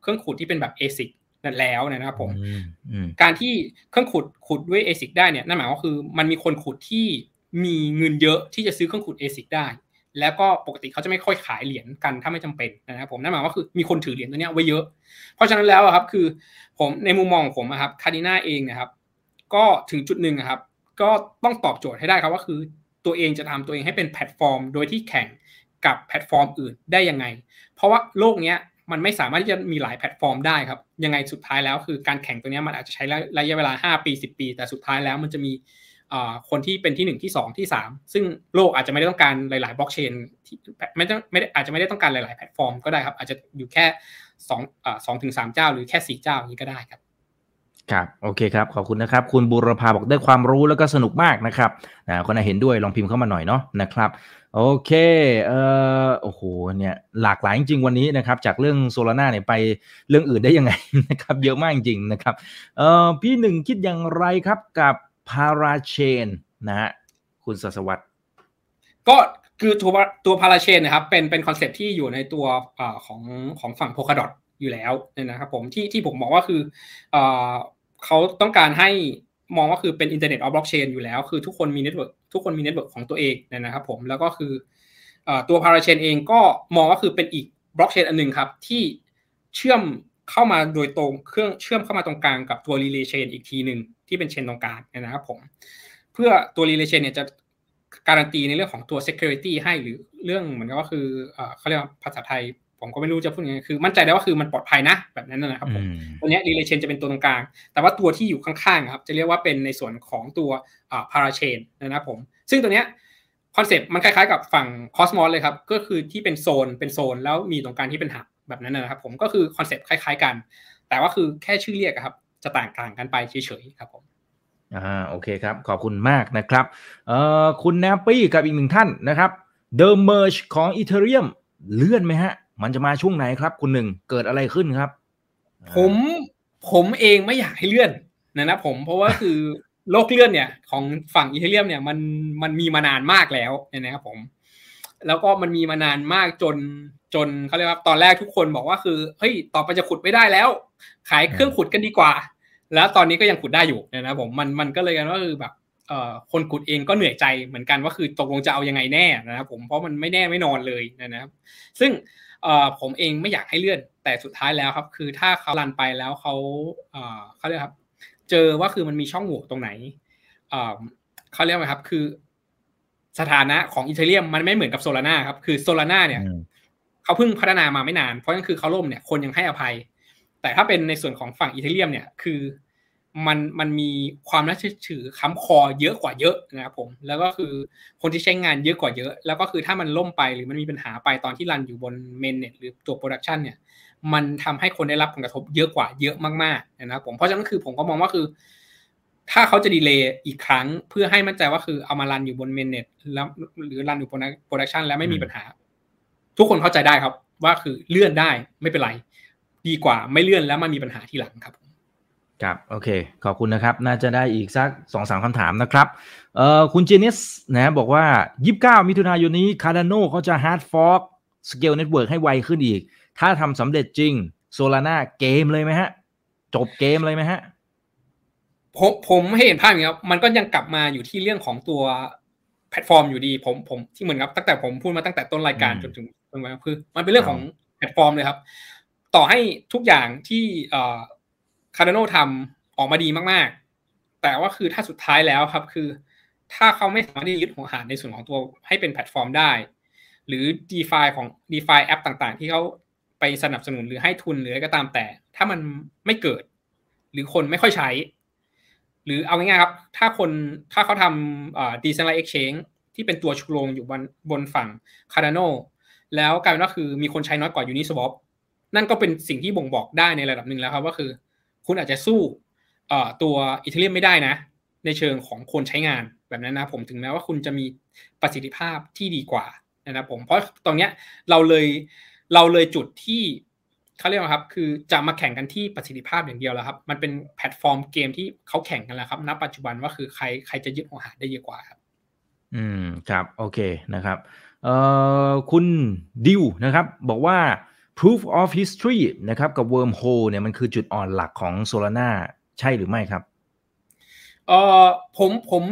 เครื่องขุดที่เป็นแบบ ASIC นั่นแล้วนะครับผมการที่เครื่องขุดขุดด้วย ASIC ได้เนี่ยนั่นหมายว่าคือมันมีคนขุดที่มีเงินเยอะที่จะซื้อเครื่องขุด ASIC ได้ แล้วก็ปกติเขาจะไม่ค่อยขายเหรียญกันถ้าไม่จำเป็นนะครับผมนั่นหมายว่าคือมีคนถือเหรียญตัวนี้ไว้เยอะ เพราะฉะนั้นแล้วครับคือผมในมุมมองของผมครับ Kadena เองนะครับ ก็ถึงจุดหนึ่งครับ ก็ต้องตอบโจทย์ให้ได้ครับว่าคือ ตัวเองจะทำตัวเองให้เป็นแพลตฟอร์ม โดยที่แข่งกับแพลตฟอร์มอื่นได้ยังไง เพราะว่าโลกนี้มันไม่สามารถที่จะมีหลายแพลตฟอร์มได้ครับ ยังไงสุดท้ายแล้วคือการแข่งตัวนี้มันอาจจะใช้ระยะเวลา 5 ปี 10 ปี แต่สุดท้ายแล้วมันจะมีคนที่เป็นที่ 1 ที่ 2 ที่ 3 ซึ่งโลกอาจจะไม่ได้ต้องการหลาย ๆ บล็อกเชนไม่ต้องไม่ได้อาจจะไม่ได้ต้องการหลาย ๆ แพลตฟอร์มก็ได้ครับ อาจจะอยู่แค่2 2ถึง3เจ้า หรือแค่ 4 เจ้าอย่างนี้ก็ได้ครับ ครับโอเคครับขอบคุณนะครับ คุณบุรพาบอกได้ความรู้แล้วก็สนุกมากนะครับนะคนไหนเห็นด้วยลองพิมพ์เข้ามาหน่อยเนาะนะครับโอเคเอ่อโอ้โหเนี่ยหลากหลายจริงวันนี้นะครับ จากเรื่องโซลาร่าเนี่ยไปเรื่องอื่นได้ยังไงนะครับ เยอะมากจริงนะครับเอ่อพี่หนึ่งคิดอย่างไรครับกับ parachain นะฮะคุณสวัสดิ์ก็คือตัวตัว parachain นะครับเป็นเป็น concept ที่อยู่ในตัวอของของฝั่ง Polkadot อยู่แล้วนะครับผมที่ที่ผมบอกว่าคือเอเขาต้องการให้มองว่าคือเป็น internet of blockchain อยู่แล้ว คือทุกคนมี network ทุกคนมี network ของตัวเองนะครับผมแล้วก็คือตัว parachain เองก็มองว่าคือเป็นอีกบล็อกเชนอันหนึ่งครับที่เชื่อมเข้ามาโดยตรงเครื่องเชื่อมเข้ามาตรงกลางกับตัว relay chain อีกทีหนึ่งที่เป็น chain ตรงกลางนะครับผมเพื่อตัว relay chain เนี่ยจะการันตีในเรื่องของตัว security ให้หรือเรื่องเหมือนกับว่าคือเขาเรียกภาษาไทย ผมก็ไม่รู้จะพูดยังไงคือมั่นใจได้ว่าคือมันปลอดภัยนะ แบบนั้นนะครับผมตัวนี้ relay chain จะเป็นตัวตรงกลาง แต่ว่าตัวที่อยู่ข้างๆครับจะเรียกว่าเป็นในส่วนของตัวอ่า parachain นะครับผม ซึ่งตัวเนี้ย concept มันคล้ายๆกับฝั่ง Cosmos เลยครับ ก็คือที่เป็นโซนเป็นโซนแล้วมีตรงกลางที่เป็น hub แบบนั้นนะครับผมก็คือ concept คล้าย ๆกัน แต่ว่าคือแค่ชื่อเรียกครับ จะต่างต่างกันไปเฉยๆครับผมอ่าโอเคครับ ขอบคุณมากนะครับเอ่อคุณแนปปี้กับอีกหนึ่งท่านนะครับ The Merge ของ Ethereum เลื่อนไหมฮะ มันจะมาช่วงไหนครับ คุณหนึ่งเกิดอะไรขึ้นครับ ผมผมเองไม่อยากให้เลื่อนนะนะผมเพราะว่าคือโลกเลื่อนเนี่ย ของฝั่งอีเทเรียมเนี่ยมันมันมีมานานมากแล้วนะครับผม แล้วก็มันมีมานานมากจนจนเขาเรียกว่าตอนแรกทุกคนบอกว่าคือเฮ้ยต่อไปจะขุดไม่ได้แล้ว ขายเครื่องขุดกันดีกว่า แล้วตอนนี้ก็ยังขุดได้อยู่นะผมมันมันก็เลยกันว่าคือแบบเอ่อคนขุดเองก็เหนื่อยใจเหมือนกันว่าคือตกลงจะเอายังไงแน่นะครับผมเพราะมันไม่แน่ไม่นอนเลยนะครับซึ่ง ผมเองไม่อยากให้เลื่อน แต่สุดท้ายแล้วครับ คือถ้าเขาลันไปแล้วเขาเอ่อเขาเรียกครับ เจอว่าคือมันมีช่องโหว่ตรงไหนเอ่อเขาเรียกว่าครับ คือ สถานะของอีเทเรียมมันไม่เหมือนกับโซลาร่าครับ คือโซลาร่าเนี่ยเขาเพิ่งพัฒนามาไม่นาน เพราะนั่นคือเขาล่มเนี่ยคนยังให้อภัย แต่ถ้าเป็นในส่วนของฝั่งอีเทเรียมเนี่ย คือ มันมันมีความน่าเชื่อถือค้ำคอเยอะกว่าเยอะนะครับผมแล้วก็คือคนที่ใช้งานเยอะกว่าเยอะ แล้วก็คือถ้ามันล่มไปหรือมันมีปัญหาไปตอนที่ run อยู่บน mainnet หรือตัว production เนี่ยมันทำให้คนได้รับผลกระทบเยอะกว่าเยอะมากๆนะครับผมเพราะฉะนั้นคือผมก็มองว่าคือ ถ้าเขาจะ delay อีกครั้งเพื่อให้มั่นใจว่าคือเอามา run อยู่บน mainnet แล้วหรือ run อยู่บน production แล้วไม่มีปัญหา ทุกคนเข้าใจได้ครับว่าคือเลื่อนได้ไม่เป็นไร ดีกว่าไม่เลื่อนแล้วมันมีปัญหาทีหลังครับ ครับโอเค ขอบคุณนะครับ น่าจะได้อีกสักสองสามคำถามนะครับเอ่อคุณเจนิสนะบอกว่า 29 มิถุนายนนี้ Cardano เขาจะ hard fork scale network ให้ไวขึ้นอีก ถ้าทำสำเร็จจริง Solana เกมเลยไหมฮะ จบเกมเลยไหมฮะ ผมผมให้เห็นภาพอย่างนี้ครับมันก็ยังกลับมาอยู่ที่เรื่องของตัวแพลตฟอร์มอยู่ดี ผมผมที่เหมือนกับตั้งแต่ผมพูดมาตั้งแต่ต้นรายการจนถึงตรงนี้คือ มันเป็นเรื่องของแพลตฟอร์มเลยครับ ต่อให้ทุกอย่างที่เอ่อ Cardano ทำออกมาดีมากๆ แต่ว่าคือถ้าสุดท้ายแล้วครับคือ ถ้าเขาไม่สามารถที่ยึดหัวหาดในส่วนของตัวให้เป็นแพลตฟอร์มได้ หรือ DeFi ของ DeFi แอปต่างๆ ที่เขาไปสนับสนุนหรือให้ทุนหรืออะไรก็ตามแต่ ถ้ามันไม่เกิด หรือคนไม่ค่อยใช้ หรือเอาง่ายๆครับ ถ้าคนถ้าเขาทำ decentralized exchange ที่เป็นตัวชูโรงอยู่บนบนฝั่ง Cardano แล้วกลายเป็นว่าคือมีคนใช้น้อยกว่า Uniswap นั่นก็เป็นสิ่งที่บ่งบอกได้ในระดับหนึ่งแล้วครับว่าคือ คุณอาจจะสู้ตัว Ethereum ไม่ได้นะ ในเชิงของคนใช้งานแบบนั้นนะผมถึงแม้ว่าคุณจะมีประสิทธิภาพที่ดีกว่านะครับผมเพราะตรงเนี้ยเราเลยเราเลยจุดที่เขาเรียกว่าครับคือจะมาแข่งกันที่ประสิทธิภาพอย่างเดียวแล้วครับ มันเป็นแพลตฟอร์มเกมที่เขาแข่งกันแล้วครับณปัจจุบันว่าคือใครใครจะยึดหัวหาดได้เยอะกว่าครับ อืมครับ โอเคนะครับเอ่อคุณดิวนะครับ บอกว่า proof of history นะครับกับ wormhole เนี่ยมันคือจุดอ่อนหลักของ Solana ใช่หรือไม่ครับเออผมผม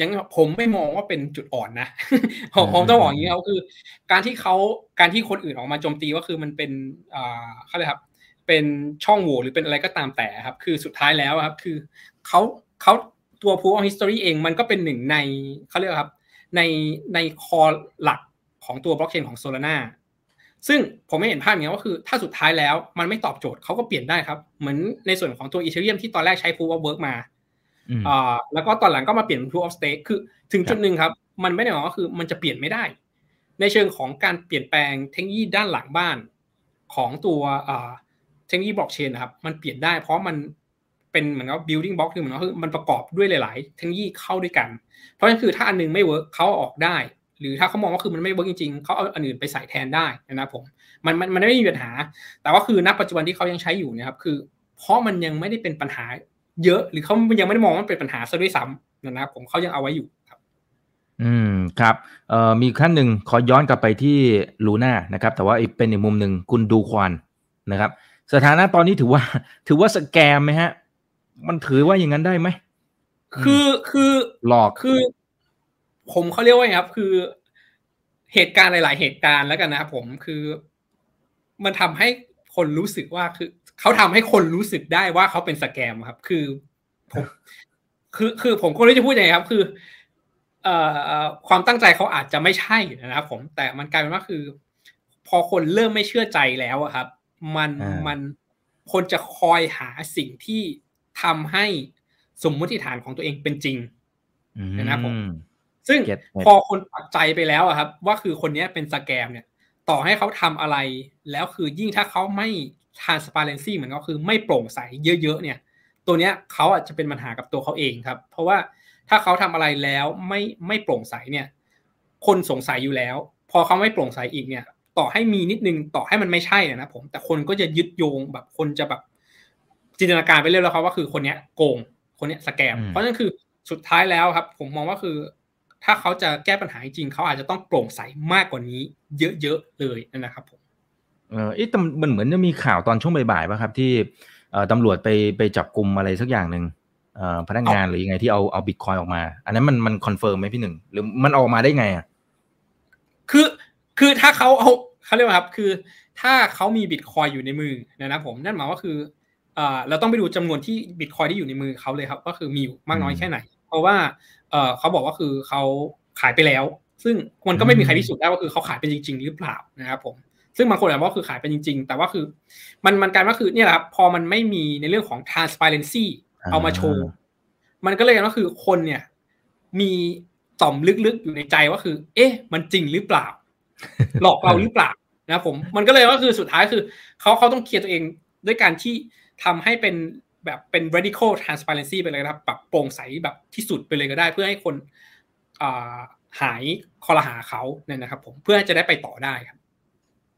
ยังผมไม่มองว่าเป็นจุดอ่อนนะผมผมต้องบอกอย่างนี้เขาคือ การที่เขาการที่คนอื่นออกมาโจมตีว่าคือมันเป็นอ่าเขาเลยครับเป็นช่องโหว่หรือเป็นอะไรก็ตามแต่ครับ คือสุดท้ายแล้วครับ คือเขาเขาตัว proof of history เองมันก็เป็นหนึ่งในเขาเรียกครับ ในในคอหลักของตัวบล็อกเชนของ Solana ซึ่งผมไม่เห็นภาพอย่างนี้ว่าคือ ถ้าสุดท้ายแล้วมันไม่ตอบโจทย์เขาก็เปลี่ยนได้ครับ เหมือนในส่วนของตัวอีเทเรียมที่ตอนแรกใช้ proof of work มาอ่าแล้วก็ตอนหลังก็มาเปลี่ยน proof of stake คือถึงจุดหนึ่งครับ มันไม่ได้หมายว่าคือมันจะเปลี่ยนไม่ได้ ในเชิงของการเปลี่ยนแปลงเทคโนโลยีด้านหลังบ้านของตัวอ่าเทคโนโลยีบล็อกเชนนะครับ มันเปลี่ยนได้เพราะมันเป็นเหมือนกับ building block คือเหมือนว่าคือมันประกอบด้วยหลาย ๆ เทคโนโลยีเข้าด้วยกัน เพราะฉะนั้นคือถ้าอันนึงไม่ work เขาออกได้ หรือถ้าเขามองว่าคือมันไม่ work จริงๆเขาเอาอันอื่นไปใส่แทนได้นะครับผมมันมันมันไม่มีปัญหา แต่ว่าคือณปัจจุบันที่เขายังใช้อยู่นะครับคือ เพราะมันยังไม่ได้เป็นปัญหา เยอะหรือเขายังไม่ได้มองว่าเป็นปัญหาซะด้วยซ้ำนะครับผมเขายังเอาไว้อยู่ครับ อืมครับเอ่อมีขั้นหนึ่งขอย้อนกลับไปที่ลูน่านะครับ แต่ว่าอีกเป็นอีกมุมหนึ่งคุณดูควันนะครับ สถานะตอนนี้ถือว่า ถือว่าสแกมไหมฮะ มันถือว่าอย่างนั้นได้ไหมคือคือหลอกคือ ผมเขาเรียกว่าไงครับ คือเหตุการณ์หลาย ๆ เหตุการณ์แล้วกันนะครับผมคือ มันทำให้คนรู้สึกว่าคือเขาทำให้คนรู้สึกได้ว่าเขาเป็นสแกมครับ คือผมคือคือผมก็ไม่รู้จะพูดยังไงครับ คือเอ่อความตั้งใจเขาอาจจะไม่ใช่นะครับ ผมแต่มันกลายเป็นว่าคือ พอคนเริ่มไม่เชื่อใจแล้วครับ มันมันคนจะคอยหาสิ่งที่ทำให้สมมติฐานของตัวเองเป็นจริงนะครับผม ซึ่งพอคนปักใจไปแล้วครับ ว่าคือคนนี้เป็นสแกมเนี่ย ต่อให้เขาทำอะไร แล้วคือยิ่งถ้าเขาไม่ transparency เหมือนก็คือไม่โปร่งใสเยอะ ๆ เนี่ย ตัวเนี้ยเขาอาจจะเป็นปัญหากับตัวเขาเองครับ เพราะว่าถ้าเขาทำอะไรแล้วไม่ไม่โปร่งใสเนี่ย คนสงสัยอยู่แล้ว พอเขาไม่โปร่งใสอีกเนี่ย ต่อให้มีนิดนึงต่อให้มันไม่ใช่นะผม แต่คนก็จะยึดโยงแบบคนจะแบบจินตนาการไปเรื่อยแล้วครับว่าคือคนเนี้ยโกงคนเนี้ยสแกม เพราะนั่นคือสุดท้ายแล้วครับ ผมมองว่าคือ ถ้าเขาจะแก้ปัญหาจริงเขาอาจจะต้องโปร่งใสมากกว่านี้ เยอะๆเลยนะครับผมเอออ๊มันเหมือนจะมีข่าวตอนช่วงบ่ายๆป่ะครับ ที่ตำรวจไปไปจับกลุ่มอะไรสักอย่างหนึ่งพนักงานหรือยังไงที่เอาเอาบิตคอยออกมา อันนั้นมันมัน confirm ไหมพี่หนึ่งหรือมันออกมาได้ไงอะคือคือถ้าเขาเอาเขาเรียกว่าครับคือ ถ้าเขามีบิตคอยอยู่ในมือนะครับผมนั่นหมายว่าคือเราต้องไปดูจำนวนที่บิตคอยที่อยู่ในมือเขาเลยครับ ก็คือมีอยู่มากน้อยแค่ไหน เพราะว่าเออเขาบอกว่าคือเขาขายไปแล้ว ซึ่งมันก็ไม่มีใครพิสูจน์ได้ว่าคือเขาขายเป็นจริง ๆ หรือเปล่านะครับผมซึ่งบางคนอาจจะว่าคือขายเป็นจริง ๆ แต่ว่าคือ มันมันกลายว่าคือเนี่ยแหละครับพอมันไม่มีในเรื่องของ transparency เอามาโชว์มันก็เลยว่าคือคนเนี่ย มีต่อมลึกๆอยู่ในใจว่าคือ เอ๊ะ มันจริงหรือเปล่า หลอกเราหรือเปล่านะผมมันก็เลยว่าคือสุดท้ายคือเขาเขาต้องเคลียร์ตัวเองด้วยการที่ทำให้เป็น แบบเป็น radical transparency ไปเลยครับแบบโปร่งใสแบบที่สุดไปเลยก็ได้ เพื่อให้คนหายคอรหาเขาเนี่ยนะครับ ผมเพื่อจะได้ไปต่อได้ครับ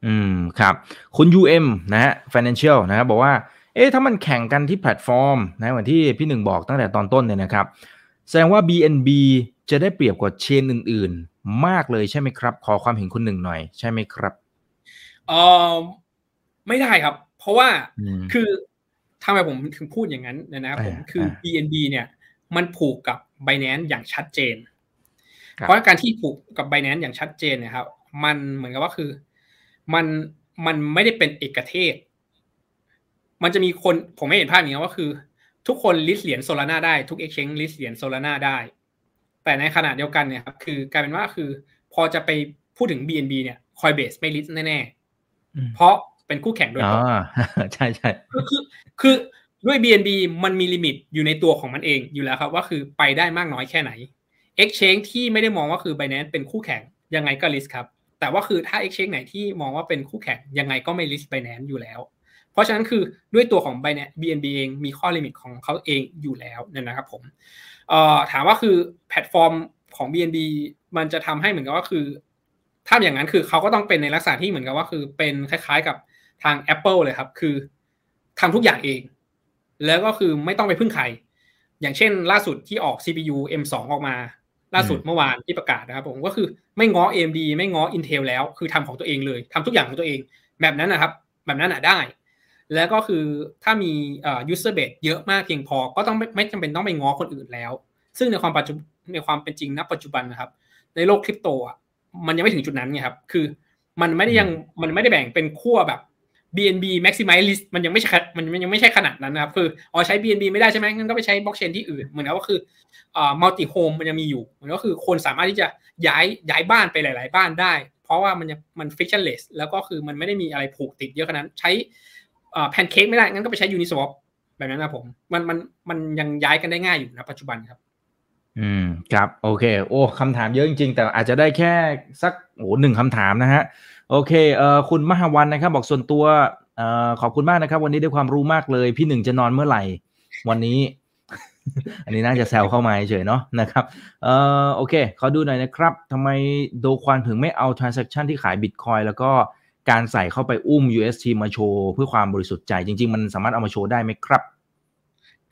อืมครับ คุณ UM นะฮะ financial นะครับบอกว่า เอ๊ะถ้ามันแข่งกันที่แพลตฟอร์มนะเหมือนที่พี่หนึ่งบอกตั้งแต่ตอนต้นเนี่ยนะครับ แสดงว่า BNB จะได้เปรียบกว่าเชนอื่น ๆ มากเลยใช่ไหมครับ ขอความเห็นคุณหนึ่งหน่อยใช่ไหมครับเออไม่ได้ครับ เพราะว่าคือ ทำไมผมถึงพูดอย่างนั้นนะครับผมคือ BNB เนี่ย มันผูกกับ b i n a n c e อย่างชัดเจน เพราะการที่ผูกกับ b i n a n c e อย่างชัดเจนเนี่ยครับ มันเหมือนกับว่าคือ มันมันไม่ได้เป็นเอกเทศ มันจะมีคนผมให้เห็นภาพอย่างนี้ว่าคือ ทุกคน list เหรียญ Solana ได้ทุก exchange list เหรียญ Solana ได้ แต่ในขณะเดียวกันเนี่ยครับคือกลายเป็นว่าคือ พอจะไปพูดถึง BNB เนี่ย Coinbase ไม่ list แน่ๆเพราะ เป็นคู่แข่งโดยตรงใช่ใช่คือคือคือด้วย BNB มันมี limit อยู่ในตัวของมันเองอยู่แล้วครับ ว่าคือไปได้มากน้อยแค่ไหน Exchange ที่ไม่ได้มองว่าคือ Binance เป็นคู่แข่งยังไงก็ list ครับ แต่ว่าคือถ้า Exchange ไหนที่มองว่าเป็นคู่แข่งยังไงก็ไม่ list Binance อยู่แล้ว เพราะฉะนั้นคือด้วยตัวของ BNB เองมีข้อ limit ของเขาเองอยู่แล้วนะครับผมถามว่าคือแพลตฟอร์มของ BNB มันจะทำให้เหมือนกับว่าคือถ้าอย่างนั้นคือเขาก็ต้องเป็นในลักษณะที่เหมือนกับว่าคือเป็นคล้าย ๆ กับ ทาง Apple เลยครับ คือทำทุกอย่างเอง แล้วก็คือไม่ต้องไปพึ่งใคร อย่างเช่น ล่าสุดที่ออก CPU M2 ออกมา ล่าสุดเมื่อวานที่ประกาศนะครับ ผมก็คือไม่ง้อ AMD ไม่ง้อ Intel แล้ว คือทำของตัวเองเลยทำทุกอย่างของตัวเอง แบบนั้นนะครับ แบบนั้นอะได้ แล้วก็คือถ้ามีอ่า user base เยอะมากเพียงพอ ก็ต้องไม่ไม่จำเป็นต้องไปง้อคนอื่นแล้ว ซึ่งในความปัจจุในความเป็นจริงณปัจจุบันนะครับ ในโลกคริปโตอะมันยังไม่ถึงจุดนั้นไงครับ คือมันไม่ได้ยังมันไม่ได้แบ่งเป็นขั้วแบบ BNB maximalist มันยังไม่ใช่มันยังไม่ใช่ขนาดนั้นนะครับคืออ๋อใช้ BNB ไม่ได้ใช่ไหมงั้นก็ไปใช้บล็อกเชนที่อื่นเหมือนกับว่าคืออ่า multi home มันยังมีอยู่เหมือนก็คือคนสามารถที่จะย้ายย้ายบ้านไปหลาย ๆ บ้านได้ เพราะว่ามันมัน frictionless แล้วก็คือมันไม่ได้มีอะไรผูกติดเยอะขนาดนั้นใช้อ่าแพนเค้กไม่ได้งั้นก็ไปใช้ Uniswap แบบนั้นนะผมมันมันมันยังย้ายกันได้ง่ายอยู่นะปัจจุบันครับอืมครับโอเค โอ้คำถามเยอะจริงๆ แต่อาจจะได้แค่สักโอ้หนึ่งคำถามนะฮะ โอเคเอ่อคุณมหาวันนะครับ บอกส่วนตัวเอ่อขอบคุณมากนะครับ วันนี้ได้ความรู้มากเลย พี่หนึ่งจะนอนเมื่อไหร่ วันนี้ อันนี้น่าจะแซวเข้ามาเฉยเนาะนะครับเอ่อโอเคขอดูหน่อยนะครับทำไมโดควันถึงไม่เอา transaction ที่ขายบิตคอยแล้วก็การใส่เข้าไปอุ้ม UST มาโชว์เพื่อความบริสุทธิ์ใจจริง ๆ มันสามารถเอามาโชว์ได้ไหมครับ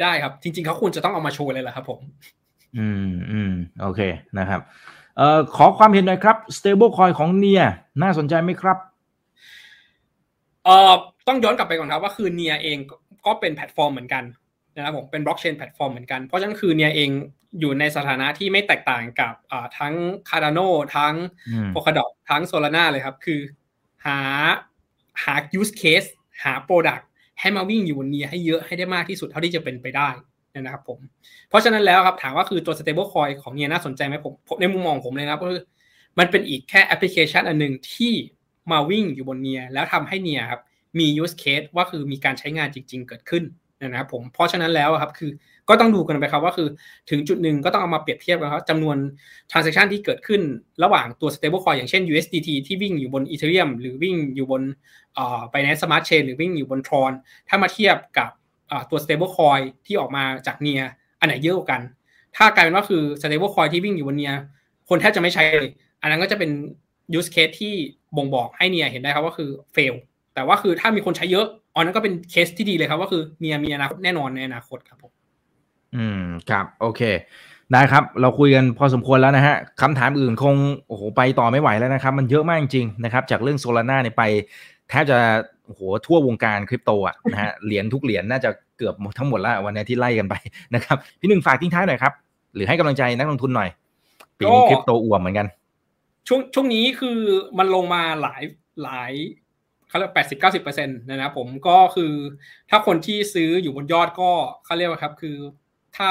ได้ครับ จริง ๆเขาควรจะต้องเอามาโชว์เลยแหละครับผม อืมอืมโอเคนะครับเอ่อขอความเห็นหน่อยครับ stable coin ของ Near น่าสนใจไหมครับเอ่อต้องย้อนกลับไปก่อนครับว่าคือ Near เองก็เป็นแพลตฟอร์มเหมือนกันนะครับผมเป็นบล็อกเชนแพลตฟอร์มเหมือนกันเพราะฉะนั้นคือ Near เองอยู่ในสถานะที่ไม่แตกต่างกับอ่าทั้ง Cardano ทั้ง p o l k a d o t ทั้ง Solana เลยครับ คือหาหา use case หา product ให้มาวิ่งอยู่บนเนียให้เยอะให้ได้มากที่สุดเท่าที่จะเป็นไปได้ นี่ยนะครับผม เพราะฉะนั้นแล้วครับถามว่าคือตัว stable coin ของเนียน่าสนใจไหมผมในมุมมองผมเลยนะก็คือมันเป็นอีกแค่แอปพลิเคชันอันหนึ่งที่มาวิ่งอยู่บนเนียแล้วทำให้เนียครับมี use case ว่าคือมีการใช้งานจริง ๆ เกิดขึ้นนะครับผมเพราะฉะนั้นแล้วครับคือก็ต้องดูกันไปครับว่าคือถึงจุดหนึ่งก็ต้องเอามาเปรียบเทียบกันครับจำนวน transaction ที่เกิดขึ้นระหว่างตัว stable coin อย่างเช่น USDT ที่วิ่งอยู่บน Ethereum หรือวิ่งอยู่บนอ่า Binance Smart Chain หรือวิ่งอยู่บน Tron ถ้ามาเทียบกับ ตัว stable coin ที่ออกมาจากเนียอันไหนเยอะกว่ากัน ถ้ากลายเป็นว่าคือ stable coin ที่วิ่งอยู่บนเนียคนแทบจะไม่ใช้เลย อันนั้นก็จะเป็น use case ที่บ่งบอกให้เนียเห็นได้ครับว่าคือ fail แต่ว่าคือถ้ามีคนใช้เยอะอันนั้นก็เป็นเคสที่ดีเลยครับว่าคือเนียมีอนาคตแน่นอนในอนาคตครับผมอืมครับ โอเคได้ครับ เราคุยกันพอสมควรแล้วนะฮะคำถามอื่นคงโอ้โหไปต่อไม่ไหวแล้วนะครับ มันเยอะมากจริงๆนะครับ จากเรื่องโซลาร่าเนี่ยไป แทบจะโอ้โหทั่ววงการคริปโตอะนะฮะเหรียญทุกเหรียญน่าจะเกือบทั้งหมดแล้ววันนี้ที่ไล่กันไปนะครับ พี่หนึ่งฝากทิ้งท้ายหน่อยครับ หรือให้กำลังใจนักลงทุนหน่อยปีนี้คริปโตอ่วมเหมือนกัน ช่วงช่วงนี้คือมันลงมาหลายหลายเขาเรียกแปดสิบเก้าสิบเปอร์เซ็นต์นะครับผมก็คือถ้าคนที่ซื้ออยู่บนยอดก็เขาเรียกว่าครับ คือถ้า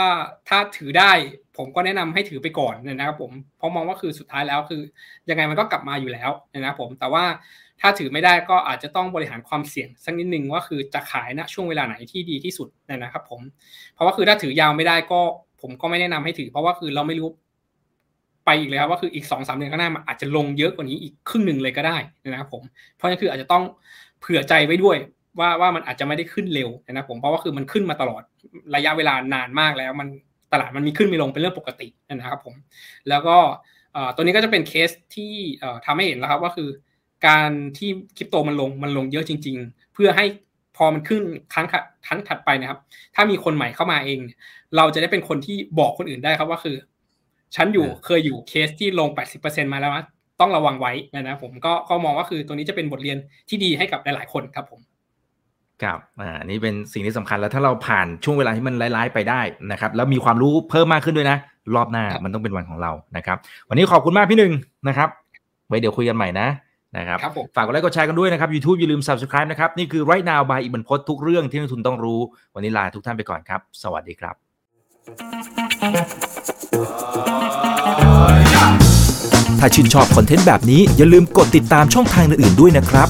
ถ้าถือได้ ผมก็แนะนำให้ถือไปก่อนนะครับผมเพราะมองว่าคือสุดท้ายแล้วคือ ยังไงมันก็กลับมาอยู่แล้วนะครับผมแต่ว่าถ้าถือไม่ได้ก็อาจจะต้องบริหารความเสี่ยงสักนิดนึงว่าคือจะขายณช่วงเวลาไหนที่ดีที่สุดนะครับผมเพราะว่าคือถ้าถือยาวไม่ได้ก็ ผมก็ไม่แนะนำให้ถือ เพราะว่าคือเราไม่รู้ไปอีกเลยครับว่าคืออีกสองสามเดือนข้างหน้ามันอาจจะลงเยอะกว่านี้อีกครึ่งหนึ่งเลยก็ได้นะครับผมเพราะฉะนั้นคืออาจจะต้องเผื่อใจไว้ด้วยว่าว่ามันอาจจะไม่ได้ขึ้นเร็วนะครับผมเพราะว่าคือมันขึ้นมาตลอดระยะเวลานานมากแล้วมัน ตลาดมันมีขึ้นมีลงเป็นเรื่องปกตินะครับผมแล้วก็ตัวนี้ก็จะเป็นเคสที่ทำให้เห็นแล้วครับว่าคือ การที่คริปโตมันลงมันลงเยอะจริง ๆ เพื่อให้พอมันขึ้นครั้งครั้งถัดไปนะครับ ถ้ามีคนใหม่เข้ามาเอง เราจะได้เป็นคนที่บอกคนอื่นได้ครับว่าคือ ฉันอยู่เคยอยู่เคสที่ลง 80%มาแล้วนะต้องระวังไว้นะผมก็ก็มองว่าคือตัวนี้จะเป็นบทเรียนที่ดีให้กับหลาย ๆ คนครับผม ครับอ่านี่เป็นสิ่งที่สำคัญแล้วถ้าเราผ่านช่วงเวลาที่มันร้ายๆไปได้นะครับแล้วมีความรู้เพิ่มมากขึ้นด้วยนะ รอบหน้ามันต้องเป็นวันของเรานะครับ วันนี้ขอบคุณมากพี่หนึ่งนะครับไว้เดี๋ยวคุยกันใหม่นะนะครับ ฝากกดไลค์กดแชร์กันด้วยนะครับ YouTube อย่าลืม Subscribe นะครับ นี่คือ Right Now by อิบันพศทุกเรื่องที่นักทุนต้องรู้ วันนี้ลาทุกท่านไปก่อนครับ สวัสดีครับ ถ้าชื่นชอบคอนเทนต์แบบนี้อย่าลืมกดติดตามช่องทางอื่นๆด้วยนะครับ